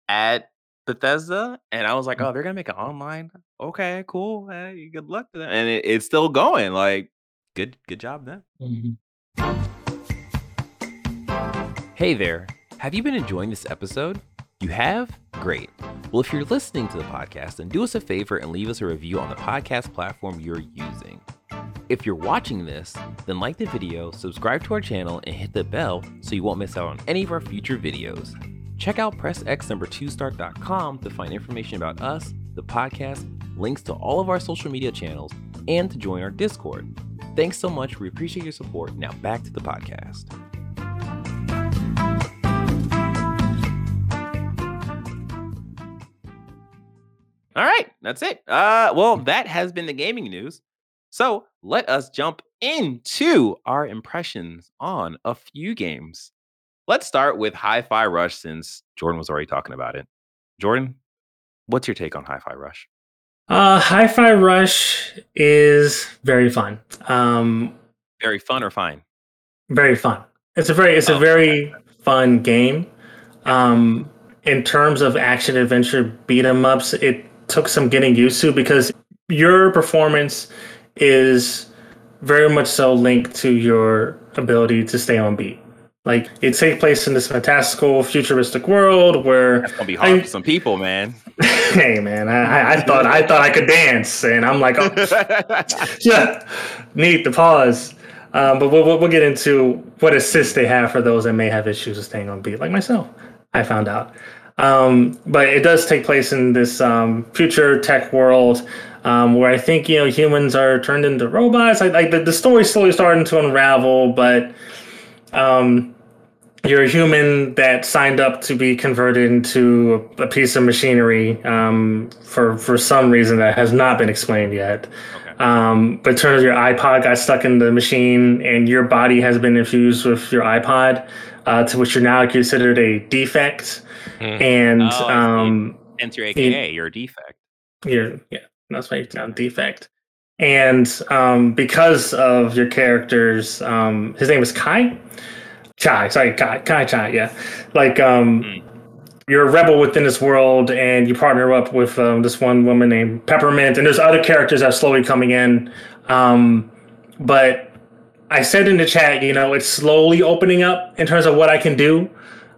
at Bethesda, and I was like, "Oh, they're gonna make it online. Okay, cool. Hey, good luck to them." And it, it's still going. Like, good, good job then. Hey there. Have you been enjoying this episode? You have? Great. Well, if you're listening to the podcast, then do us a favor and leave us a review on the podcast platform you're using. If you're watching this, then like the video, subscribe to our channel, and hit the bell so you won't miss out on any of our future videos. Check out pressxnumber2start.com to find information about us, the podcast, links to all of our social media channels, and to join our Discord. Thanks so much. We appreciate your support. Now back to the podcast. All right, that's it. Uh, well, that has been the gaming news. So let us jump into our impressions on a few games. Let's start with Hi-Fi Rush since Jordan was already talking about it. Jordan, what's your take on Hi-Fi Rush? Uh, Hi-Fi Rush is very fun. Um, Very fun or fine? very fun. It's a very it's a Oh, very fun game. Um, in terms of action adventure beat 'em ups, it took some getting used to because your performance is very much so linked to your ability to stay on beat. Like it takes place in this fantastical futuristic world where That's gonna be hard I- for some people, man. hey man, I, I- thought I thought I could dance, and I'm like, oh, yeah, neat the pause. Um, but we'll, we'll we'll get into what assists they have for those that may have issues with staying on beat, like myself. I found out. Um, but it does take place in this um, future tech world um, where I think you know humans are turned into robots. Like, like the, the story's slowly starting to unravel, but um, you're a human that signed up to be converted into a, a piece of machinery um, for for some reason that has not been explained yet. Okay. Um, but it turns out your iPod got stuck in the machine, and your body has been infused with your iPod, uh, to which you're now considered a defect. Hmm. And Oh, um, Hence your AKA, you're a defect. you're yeah, that's why you're down defect. And um, because of your character's, um, his name is Kai. Chai, sorry, Kai, Kai Chai, yeah. Like, um, Mm. you're a rebel within this world, and you partner up with um, this one woman named Peppermint, and there's other characters that are slowly coming in. Um, but I said in the chat, you know, it's slowly opening up in terms of what I can do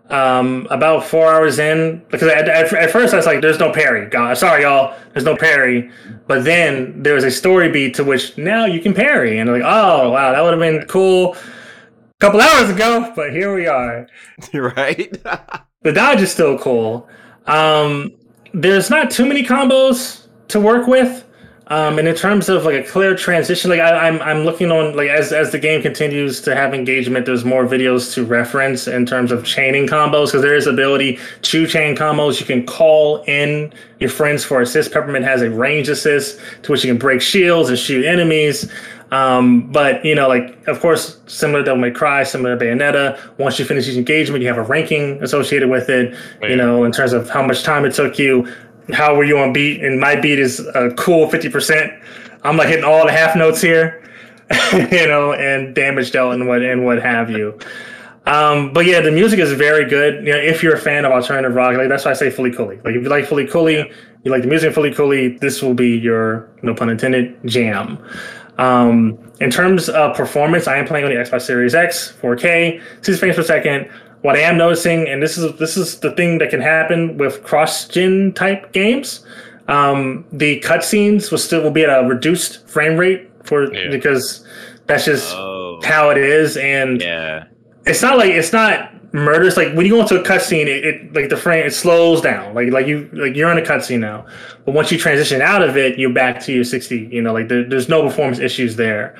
um, about four hours in because at, at, at first I was like, "There's no parry." God, sorry, y'all. There's no parry. But then there was a story beat to which now you can parry, and like, "Oh wow, that would have been cool." A couple hours ago, but here we are. right? The dodge is still cool. Um, there's not too many combos to work with. Um, and in terms of like a clear transition, like I, I'm I'm looking on like as as the game continues to have engagement, there's more videos to reference in terms of chaining combos because there is ability to chain combos. You can call in your friends for assist. Peppermint has a range assist to which you can break shields and shoot enemies. Um, but you know, like of course, similar to Devil May Cry, similar to Bayonetta. Once you finish each engagement, you have a ranking associated with it. You know, in terms of how much time it took you, how were you on beat, and my beat is a cool fifty percent. I'm like hitting all the half notes here, you know, and damage dealt and what and what have you. Um, but yeah, the music is very good. You know, if you're a fan of alternative rock, like that's why I say Fooly Cooly. Like if you like Fooly Cooly, you like the music of Fooly Cooly, this will be your no pun intended jam. Um, in terms of performance, I am playing on the Xbox Series X, 4K, 60 frames per second. What I am noticing, and this is this is the thing that can happen with cross-gen type games, um, the cutscenes will still will be at a reduced frame rate for Yeah. because that's just oh, how it is, and yeah. it's not like it's not murders. Like when you go into a cutscene, it, it like the frame it slows down. Like like you like you're in a cutscene now, but once you transition out of it, you're back to your 60. You know, like there, there's no performance issues there.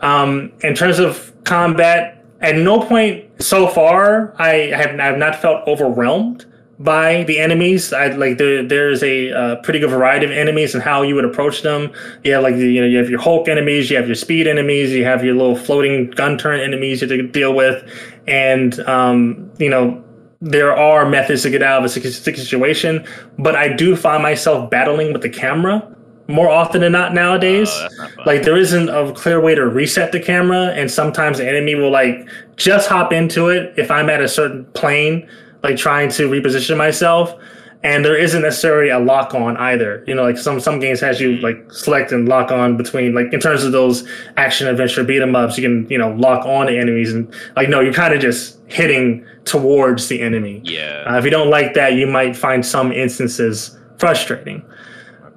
Um, in terms of combat, at no point so far I have, I have not felt overwhelmed by the enemies. I like there. There's a uh, pretty good variety of enemies and how you would approach them. You have like you know you have your Hulk enemies, you have your speed enemies, you have your little floating gun turn enemies you have to deal with, and um, you know there are methods to get out of a situation. But I do find myself battling with the camera more often than not nowadays. Oh, not like there isn't a clear way to reset the camera, and sometimes the enemy will like just hop into it if I'm at a certain plane, like trying to reposition myself. And there isn't necessarily a lock on either. You know, like some some games has you like select and lock on between like in terms of those action adventure beat 'em ups, you can, you know, lock on to enemies and like no, you're kind of just hitting towards the enemy. yeah. Uh, if you don't like that, you might find some instances frustrating.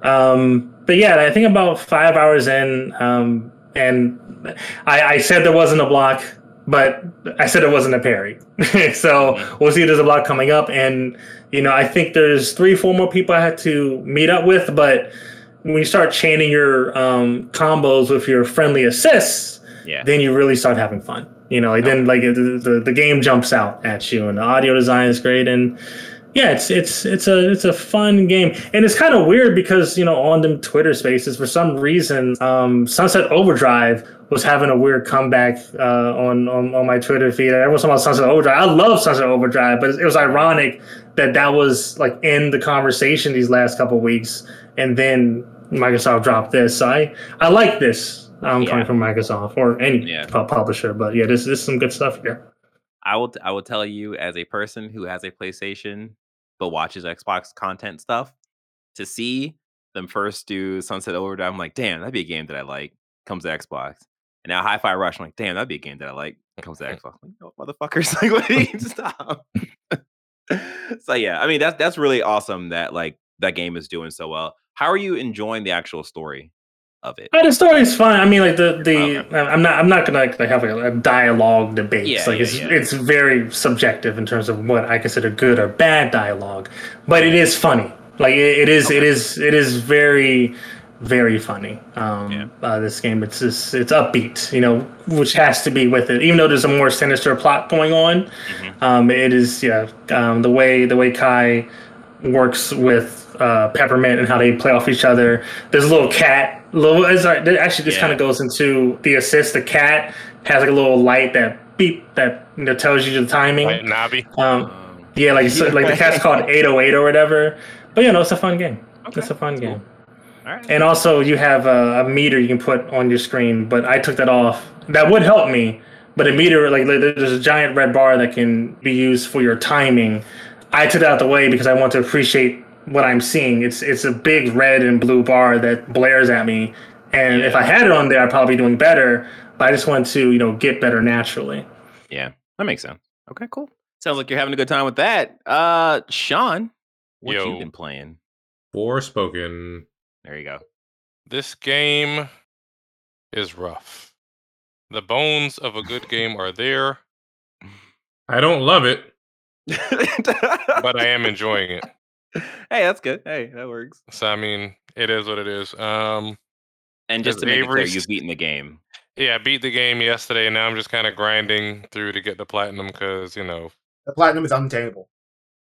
Um, but yeah, I think about five hours in, um, and I, I said there wasn't a block, but I said it wasn't a parry. so we'll see if there's a block coming up. And, you know, I think there's three, four more people I had to meet up with, but when you start chaining your um, combos with your friendly assists, yeah. then you really start having fun. You know, like then like the, the the game jumps out at you, and the audio design is great, and yeah, it's it's it's a it's a fun game, and it's kind of weird because you know on them Twitter Spaces for some reason, um, Sunset Overdrive was having a weird comeback uh, on, on on my Twitter feed. Everyone's talking about Sunset Overdrive. I love Sunset Overdrive, but it was ironic that that was like in the conversation these last couple weeks, and then Microsoft dropped this. So I I like this. Um, Yeah. coming from Microsoft or any Yeah. publisher, but yeah, this, this is some good stuff here. I will I will tell you as a person who has a PlayStation but watches Xbox content stuff to see them first do Sunset Overdrive. I'm like, damn, that'd be a game that I like. Comes to Xbox. And now Hi-Fi Rush. I'm like, damn, that'd be a game that I like. Comes to Xbox. Like, no, motherfuckers, like, what do you stop? so yeah, I mean that's that's really awesome that like that game is doing so well. How are you enjoying the actual story of it? Uh, the story's fine. I mean, like the the Okay. I'm not I'm not gonna like, have like a dialogue debate. Yeah, like yeah, it's yeah. it's very subjective in terms of what I consider good or bad dialogue, but it is funny. Like it, it is it is it is very very funny. Um, uh, this game it's just it's upbeat, you know, which has to be with it. Even though there's a more sinister plot going on, Mhm. um, it is yeah um, the way the way Kai works with uh, Peppermint and how they play off each other. There's a little cat. Little it's like, actually this Yeah. kind of goes into the assist. The cat has like a little light that beep that you know tells you the timing. Like Navi. Um, yeah, like so, like the cat's called 808 or whatever. But you know, it's a fun game. Okay, It's a fun cool. game. all right. And also, you have a, a meter you can put on your screen, but I took that off. That would help me, but a meter, like like, there's a giant red bar that can be used for your timing. I took that out the way because I want to appreciate what I'm seeing. It's it's a big red and blue bar that blares at me, and if I had it on there, I'd probably be doing better. But I just want to you know get better naturally. Yeah, that makes sense. Okay, cool. Sounds like you're having a good time with that. Uh, Sean, what you Yo. been playing? Forspoken. There you go. This game is rough. The bones of a good game are there, I don't love it. but I am enjoying it. Hey, that's good. Hey, that works. So I mean, it is what it is. Um, And just to make it clear, you've beaten the game. yeah, I beat the game yesterday, and now I'm just kind of grinding through to get the platinum because you know The platinum is unattainable.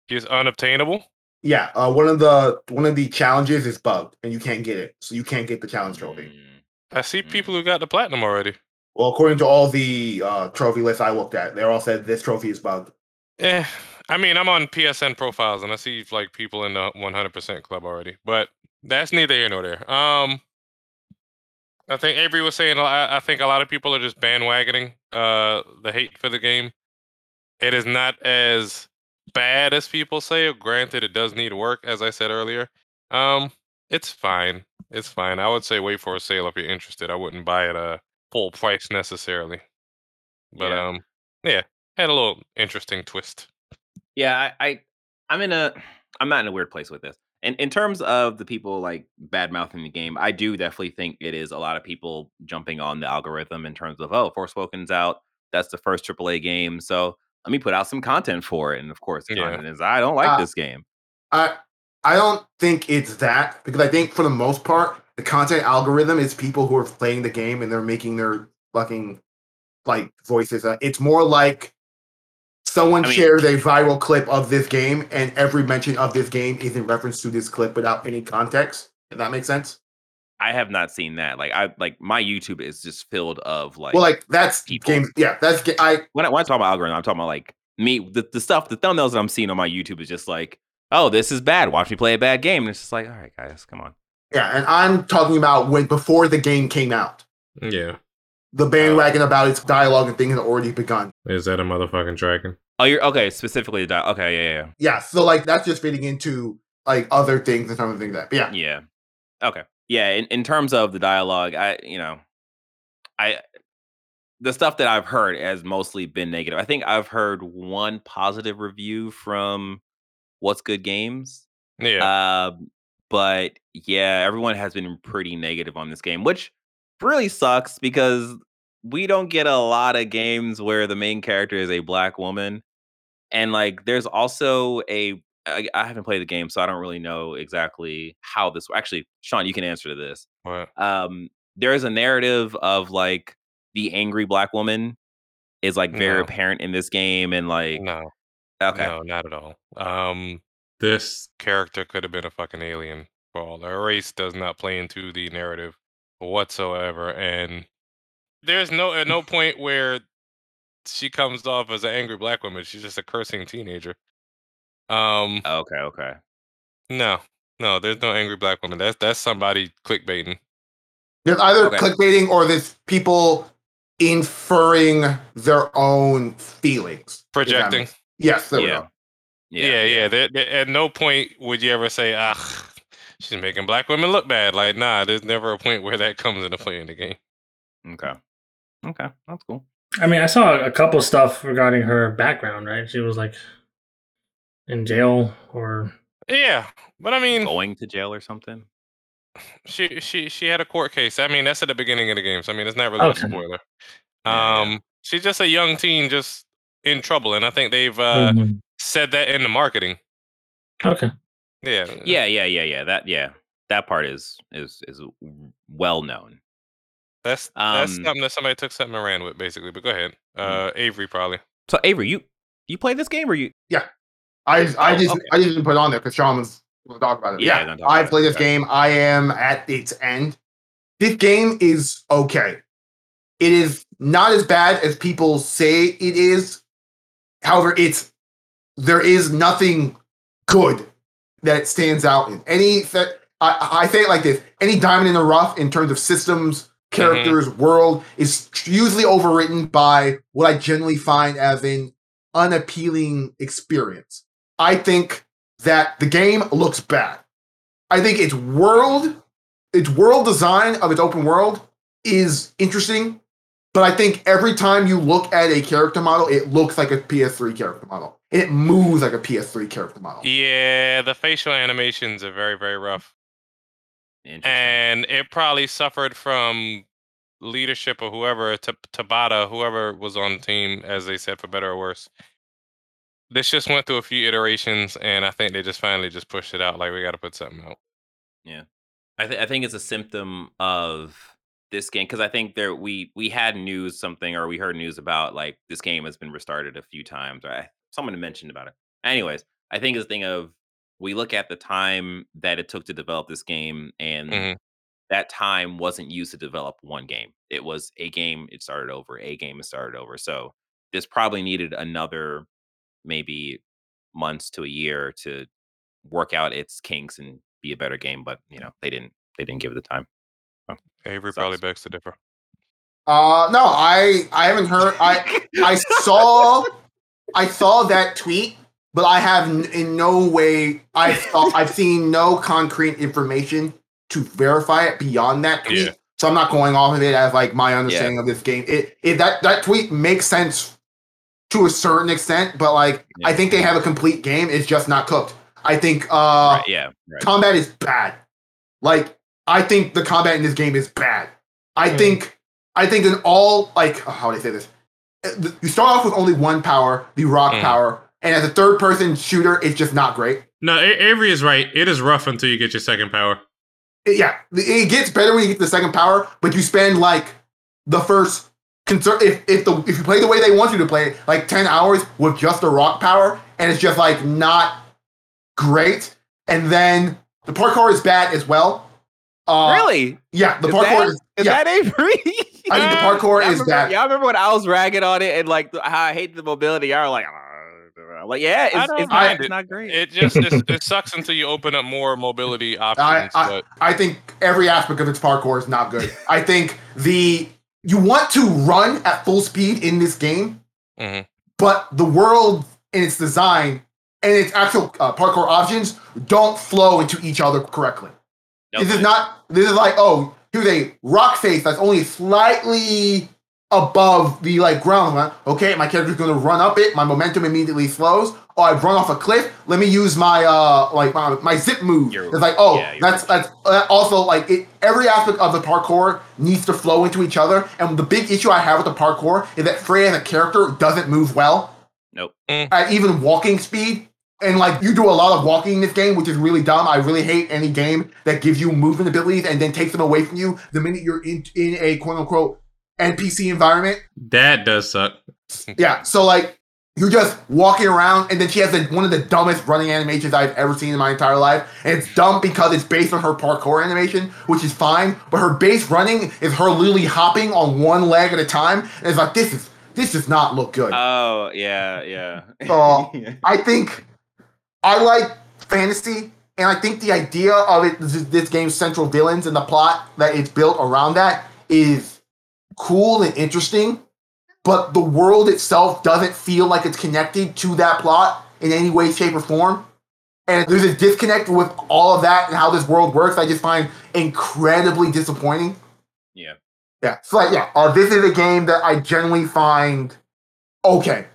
it's unobtainable. Yeah, uh, one of the one of the challenges is bugged, and you can't get it, so you can't get the challenge trophy. Mm, I see Mm. people who got the platinum already. Well, according to all the uh, trophy lists I looked at, they all said this trophy is bugged. Eh, I mean, I'm on PSN profiles and I see like people in the 100% club already, but that's neither here nor there. Um, I think Avery was saying. I, I think a lot of people are just bandwagoning uh the hate for the game. It is not as bad as people say. Granted, it does need work, as I said earlier. Um, it's fine. It's fine. I would say wait for a sale if you're interested. I wouldn't buy it a full price necessarily. But Yeah. um, yeah, had a little interesting twist. Yeah, I, I, I'm in a, I'm not in a weird place with this. And in terms of the people like bad mouthing the game, I do definitely think it is a lot of people jumping on the algorithm in terms of oh, Forspoken's out. That's the first AAA game, so let me put out some content for it. And of course, the Yeah. content is I don't like Uh, this game. I I don't think it's that because I think for the most part the content algorithm is people who are playing the game and they're making their fucking like voices. Uh, it's more like someone I mean- shares a viral clip of this game and every mention of this game is in reference to this clip without any context. If that makes sense. I have not seen that. Like I like my YouTube is just filled of like well, like that's people. games. Yeah, that's ga- I when I, when I talk about algorithm, I'm talking about like me the, the stuff, the thumbnails that I'm seeing on my YouTube is just like, oh, this is bad. Watch me play a bad game. And it's just like, all right, guys, come on. yeah, and I'm talking about when before the game came out. Yeah. The oh. bandwagon about its dialogue and things had already begun. Is that a motherfucking dragon? Oh, you're okay. Specifically, the di- okay, yeah, yeah, Yeah, so like that's just fitting into like other things and some of the things that. But yeah, yeah, yeah. Okay, yeah. In, in terms of the dialogue, I you know, I the stuff that I've heard has mostly been negative. I think I've heard one positive review from What's Good Games. Yeah. Um, but yeah, everyone has been pretty negative on this game, which really sucks because we don't get a lot of games where the main character is a black woman. And like there's also a I, I haven't played the game, so I don't really know exactly how this actually, Sean, you can answer to this. What? Um, there is a narrative of like the angry black woman is like very No. apparent in this game and like No. okay. No, not at all. Um, This character could have been a fucking alien for all. Her race does not play into the narrative whatsoever, and there's no at no point where she comes off as an angry black woman. She's just a cursing teenager. Um, Okay, okay. no, no, there's no angry black woman. That's that's somebody clickbaiting. there's either Okay. clickbaiting or there's people inferring their own feelings. Projecting. Yes, there we Yeah. go. Yeah, yeah. There, there- at no point would you ever say, "Ah, she's making black women look bad." Like, nah, there's never a point where that comes into play in the game. Okay. Okay. That's cool. I mean, I saw a couple stuff regarding her background. Right, she was like in jail or Yeah, but I mean, Going to jail or something? she she she had a court case. I mean, that's at the beginning of the game, so I mean, it's not really Okay. a spoiler. Yeah, yeah. Um, she's just a young teen, just in trouble, and I think they've uh, Mhm. said that in the marketing. okay. Yeah, Yeah, yeah, yeah, yeah. That yeah. That part is is is well known. That's that's Um, something that somebody took something and ran with, basically. But go ahead, uh, Avery probably. So Avery, you you play this game or you Yeah, I I Oh, just okay. I didn't put it on there because Sean was going to talk about it. Yeah, Yeah, I play this Okay. game. I am at its end. This game is okay. It is not as bad as people say it is. However, it's there is nothing good that stands out in any. that- I, I say it like this: any diamond in the rough in terms of systems, characters, mm-hmm. world is usually overwritten by what I generally find as an unappealing experience. I think that the game looks bad. I think its world, its world design of its open world is interesting, but I think every time you look at a character model, it looks like a PS3 character model. It moves like a PS3 character model. Yeah, the facial animations are very very rough. And it probably suffered from leadership or whoever T- Tabata, whoever was on the team, as they said, for better or worse. This just went through a few iterations, and I think they just finally just pushed it out. Like we got to put something out. Yeah, I, th- I think it's a symptom of this game because I think there we we had news something or we heard news about like this game has been restarted a few times. Or I, someone mentioned about it. Anyways, I think it's a thing of we look at the time that it took to develop this game, and Mhm. that time wasn't used to develop one game. It was a game. It started over. A game. It started over. So this probably needed another maybe months to a year to work out its kinks and be a better game. But you know they didn't. They didn't give it the time. Avery Sucks. probably begs to differ. Uh no, I I haven't heard. I I saw I saw that tweet, but I have in no way I saw I've seen no concrete information to verify it beyond that tweet. Yeah. So I'm not going off of it as like my understanding of this game. It, it that that tweet makes sense to a certain extent, but like I think they have a complete game. It's just not cooked. I think uh right, yeah. Right. combat is bad. Like I think the combat in this game is bad. I Hmm. think I think in all like oh, how do I say this? uh, you start off with only one power, the rock Mm. power, and as a third person shooter, it's just not great. No, Avery is right. It is rough until you get your second power. Yeah, it gets better when you get the second power, but you spend like the first concern if if the if you play the way they want you to play it, like ten hours with just a rock power, and it's just like not great. And then the parkour is bad as well. Uh, really? Yeah, the Is parkour that- is, Is yeah. that Avery? I think the parkour Y'all is remember, bad. Y'all remember when I was ragging on it and like how I hate the mobility? Y'all were like, "Uh," like yeah, it's, I don't it's, it's it. not great. It just it sucks until you open up more mobility options. I, but I think every aspect of its parkour is not good. I think the you want to run at full speed in this game, Mhm. but the world and its design and its actual uh, parkour options don't flow into each other correctly. This is not. This is like oh, here's a rock face that's only slightly above the like ground. line. Okay, my character's going to run up it. My momentum immediately slows. Oh, I've run off a cliff. Let me use my uh like my, my zip move. Your- it's like oh, yeah, your- that's that's uh, also like it. Every aspect of the parkour needs to flow into each other. And the big issue I have with the parkour is that Freya as a character doesn't move well Nope. at even walking speed. And like you do a lot of walking in this game, which is really dumb. I really hate any game that gives you movement abilities and then takes them away from you the minute you're in in a quote unquote NPC environment. That does suck. Yeah, so like you're just walking around, and then she has the, one of the dumbest running animations I've ever seen in my entire life, and it's dumb because it's based on her parkour animation, which is fine. But her base running is her literally hopping on one leg at a time, and it's like this is this does not look good. Oh yeah, yeah. So I think I like fantasy, and I think the idea of it, this, this game's central villains and the plot that it's built around that is cool and interesting. But the world itself doesn't feel like it's connected to that plot in any way, shape, or form. And there's a disconnect with all of that and how this world works. I just find incredibly disappointing. yeah. Yeah. So like, yeah, uh, this is a game that I generally find okay.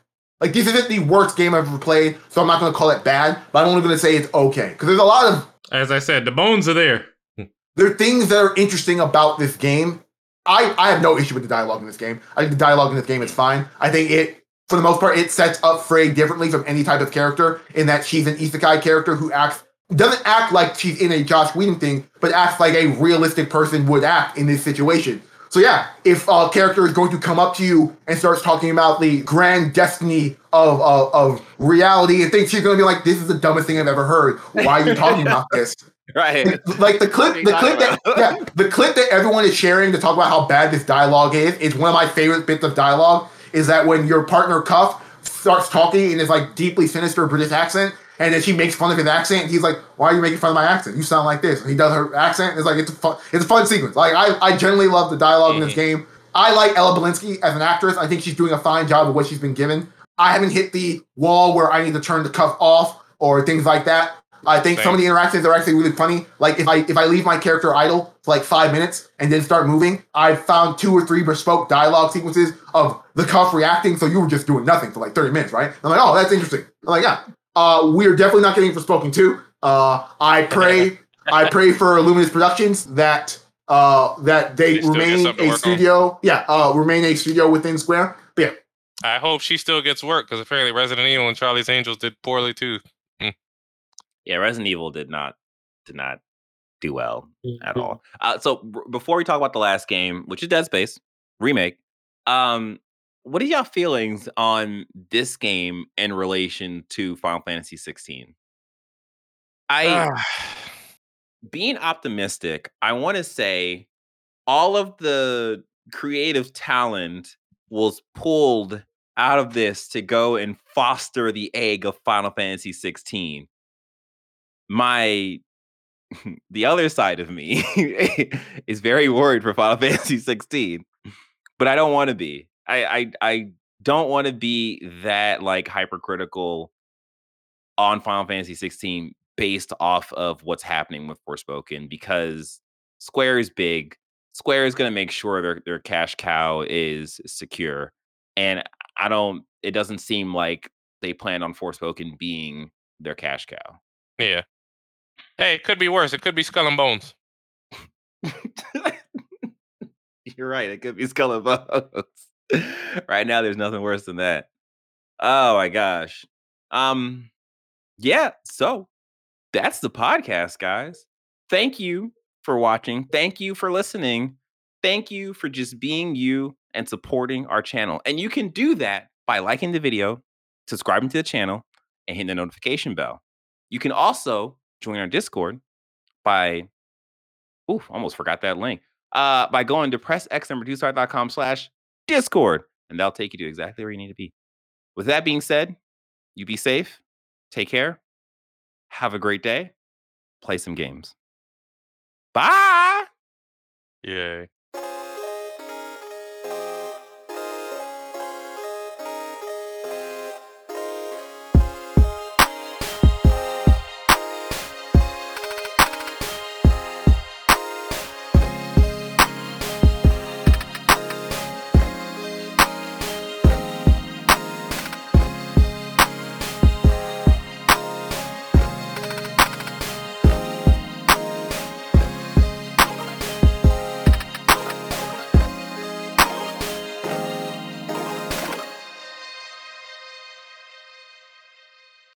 Like this isn't the worst game I've ever played, so I'm not gonna call it bad, but I'm only gonna say it's okay. Because there's a lot of As I said, the bones are there. there are things that are interesting about this game. I, I have no issue with the dialogue in this game. I think the dialogue in this game is fine. I think it, for the most part, it sets up Frey differently from any type of character in that she's an isekai character who acts doesn't act like she's in a Josh Whedon thing, but acts like a realistic person would act in this situation. So yeah, if a character is going to come up to you and starts talking about the grand destiny of of, of reality and thinks you're going to be like, "This is the dumbest thing I've ever heard. Why are you talking about this?" Right. like the clip, What are you the clip that yeah, the clip that everyone is sharing to talk about how bad this dialogue is is one of my favorite bits of dialogue. Is that when your partner Cuff starts talking in this like deeply sinister British accent, and then she makes fun of his accent, and he's like, "Why are you making fun of my accent? You sound like this." And he does her accent. It's like it's a fun, it's a fun sequence. Like I, I generally love the dialog in this mm-hmm. game. I like Ella Balinska as an actress. I think she's doing a fine job of what she's been given. I haven't hit the wall where I need to turn the cuff off or things like that. I think some of the interactions are actually really funny. Like if I if I leave my character idle for like five minutes and then start moving, I've found two or three bespoke dialogue sequences of the cuff reacting. So you were just doing nothing for like 30 minutes, right? I'm like, oh, that's interesting. I'm like, yeah. Uh, we are definitely not getting Forspoken 2. Uh, I pray I pray for Luminous Productions that uh that they remain a work on. studio. Yeah, uh remain a studio within Square. But yeah, I hope she still gets work because apparently Resident Evil and Charlie's Angels did poorly too. Yeah, Resident Evil did not did not do well at Mhm. all. Uh, so b- before we talk about the last game, which is Dead Space remake, um, what are y'all feelings on this game in relation to Final Fantasy 16? I being optimistic, I want to say all of the creative talent was pulled out of this to go and foster the egg of Final Fantasy 16. My the other side of me is very worried for Final Fantasy 16, but I don't want to be. I I I don't want to be that like hypercritical on Final Fantasy 16 based off of what's happening with Forspoken because Square is big. Square is going to make sure their their cash cow is secure, and I don't. It doesn't seem like they plan on Forspoken being their cash cow. Yeah. Hey, it could be worse. It could be Skull and Bones. You're right. It could be Skull and Bones. right now, there's nothing worse than that. Oh my gosh. Um, yeah. So that's the podcast, guys. Thank you for watching. Thank you for listening. Thank you for just being you and supporting our channel. And you can do that by liking the video, subscribing to the channel, and hitting the notification bell. You can also join our Discord by, ooh, almost forgot that link. Uh, by going to pressx slash Discord, and that'll take you to exactly where you need to be. With that being said, you be safe, take care, have a great day, play some games. Bye. Yay.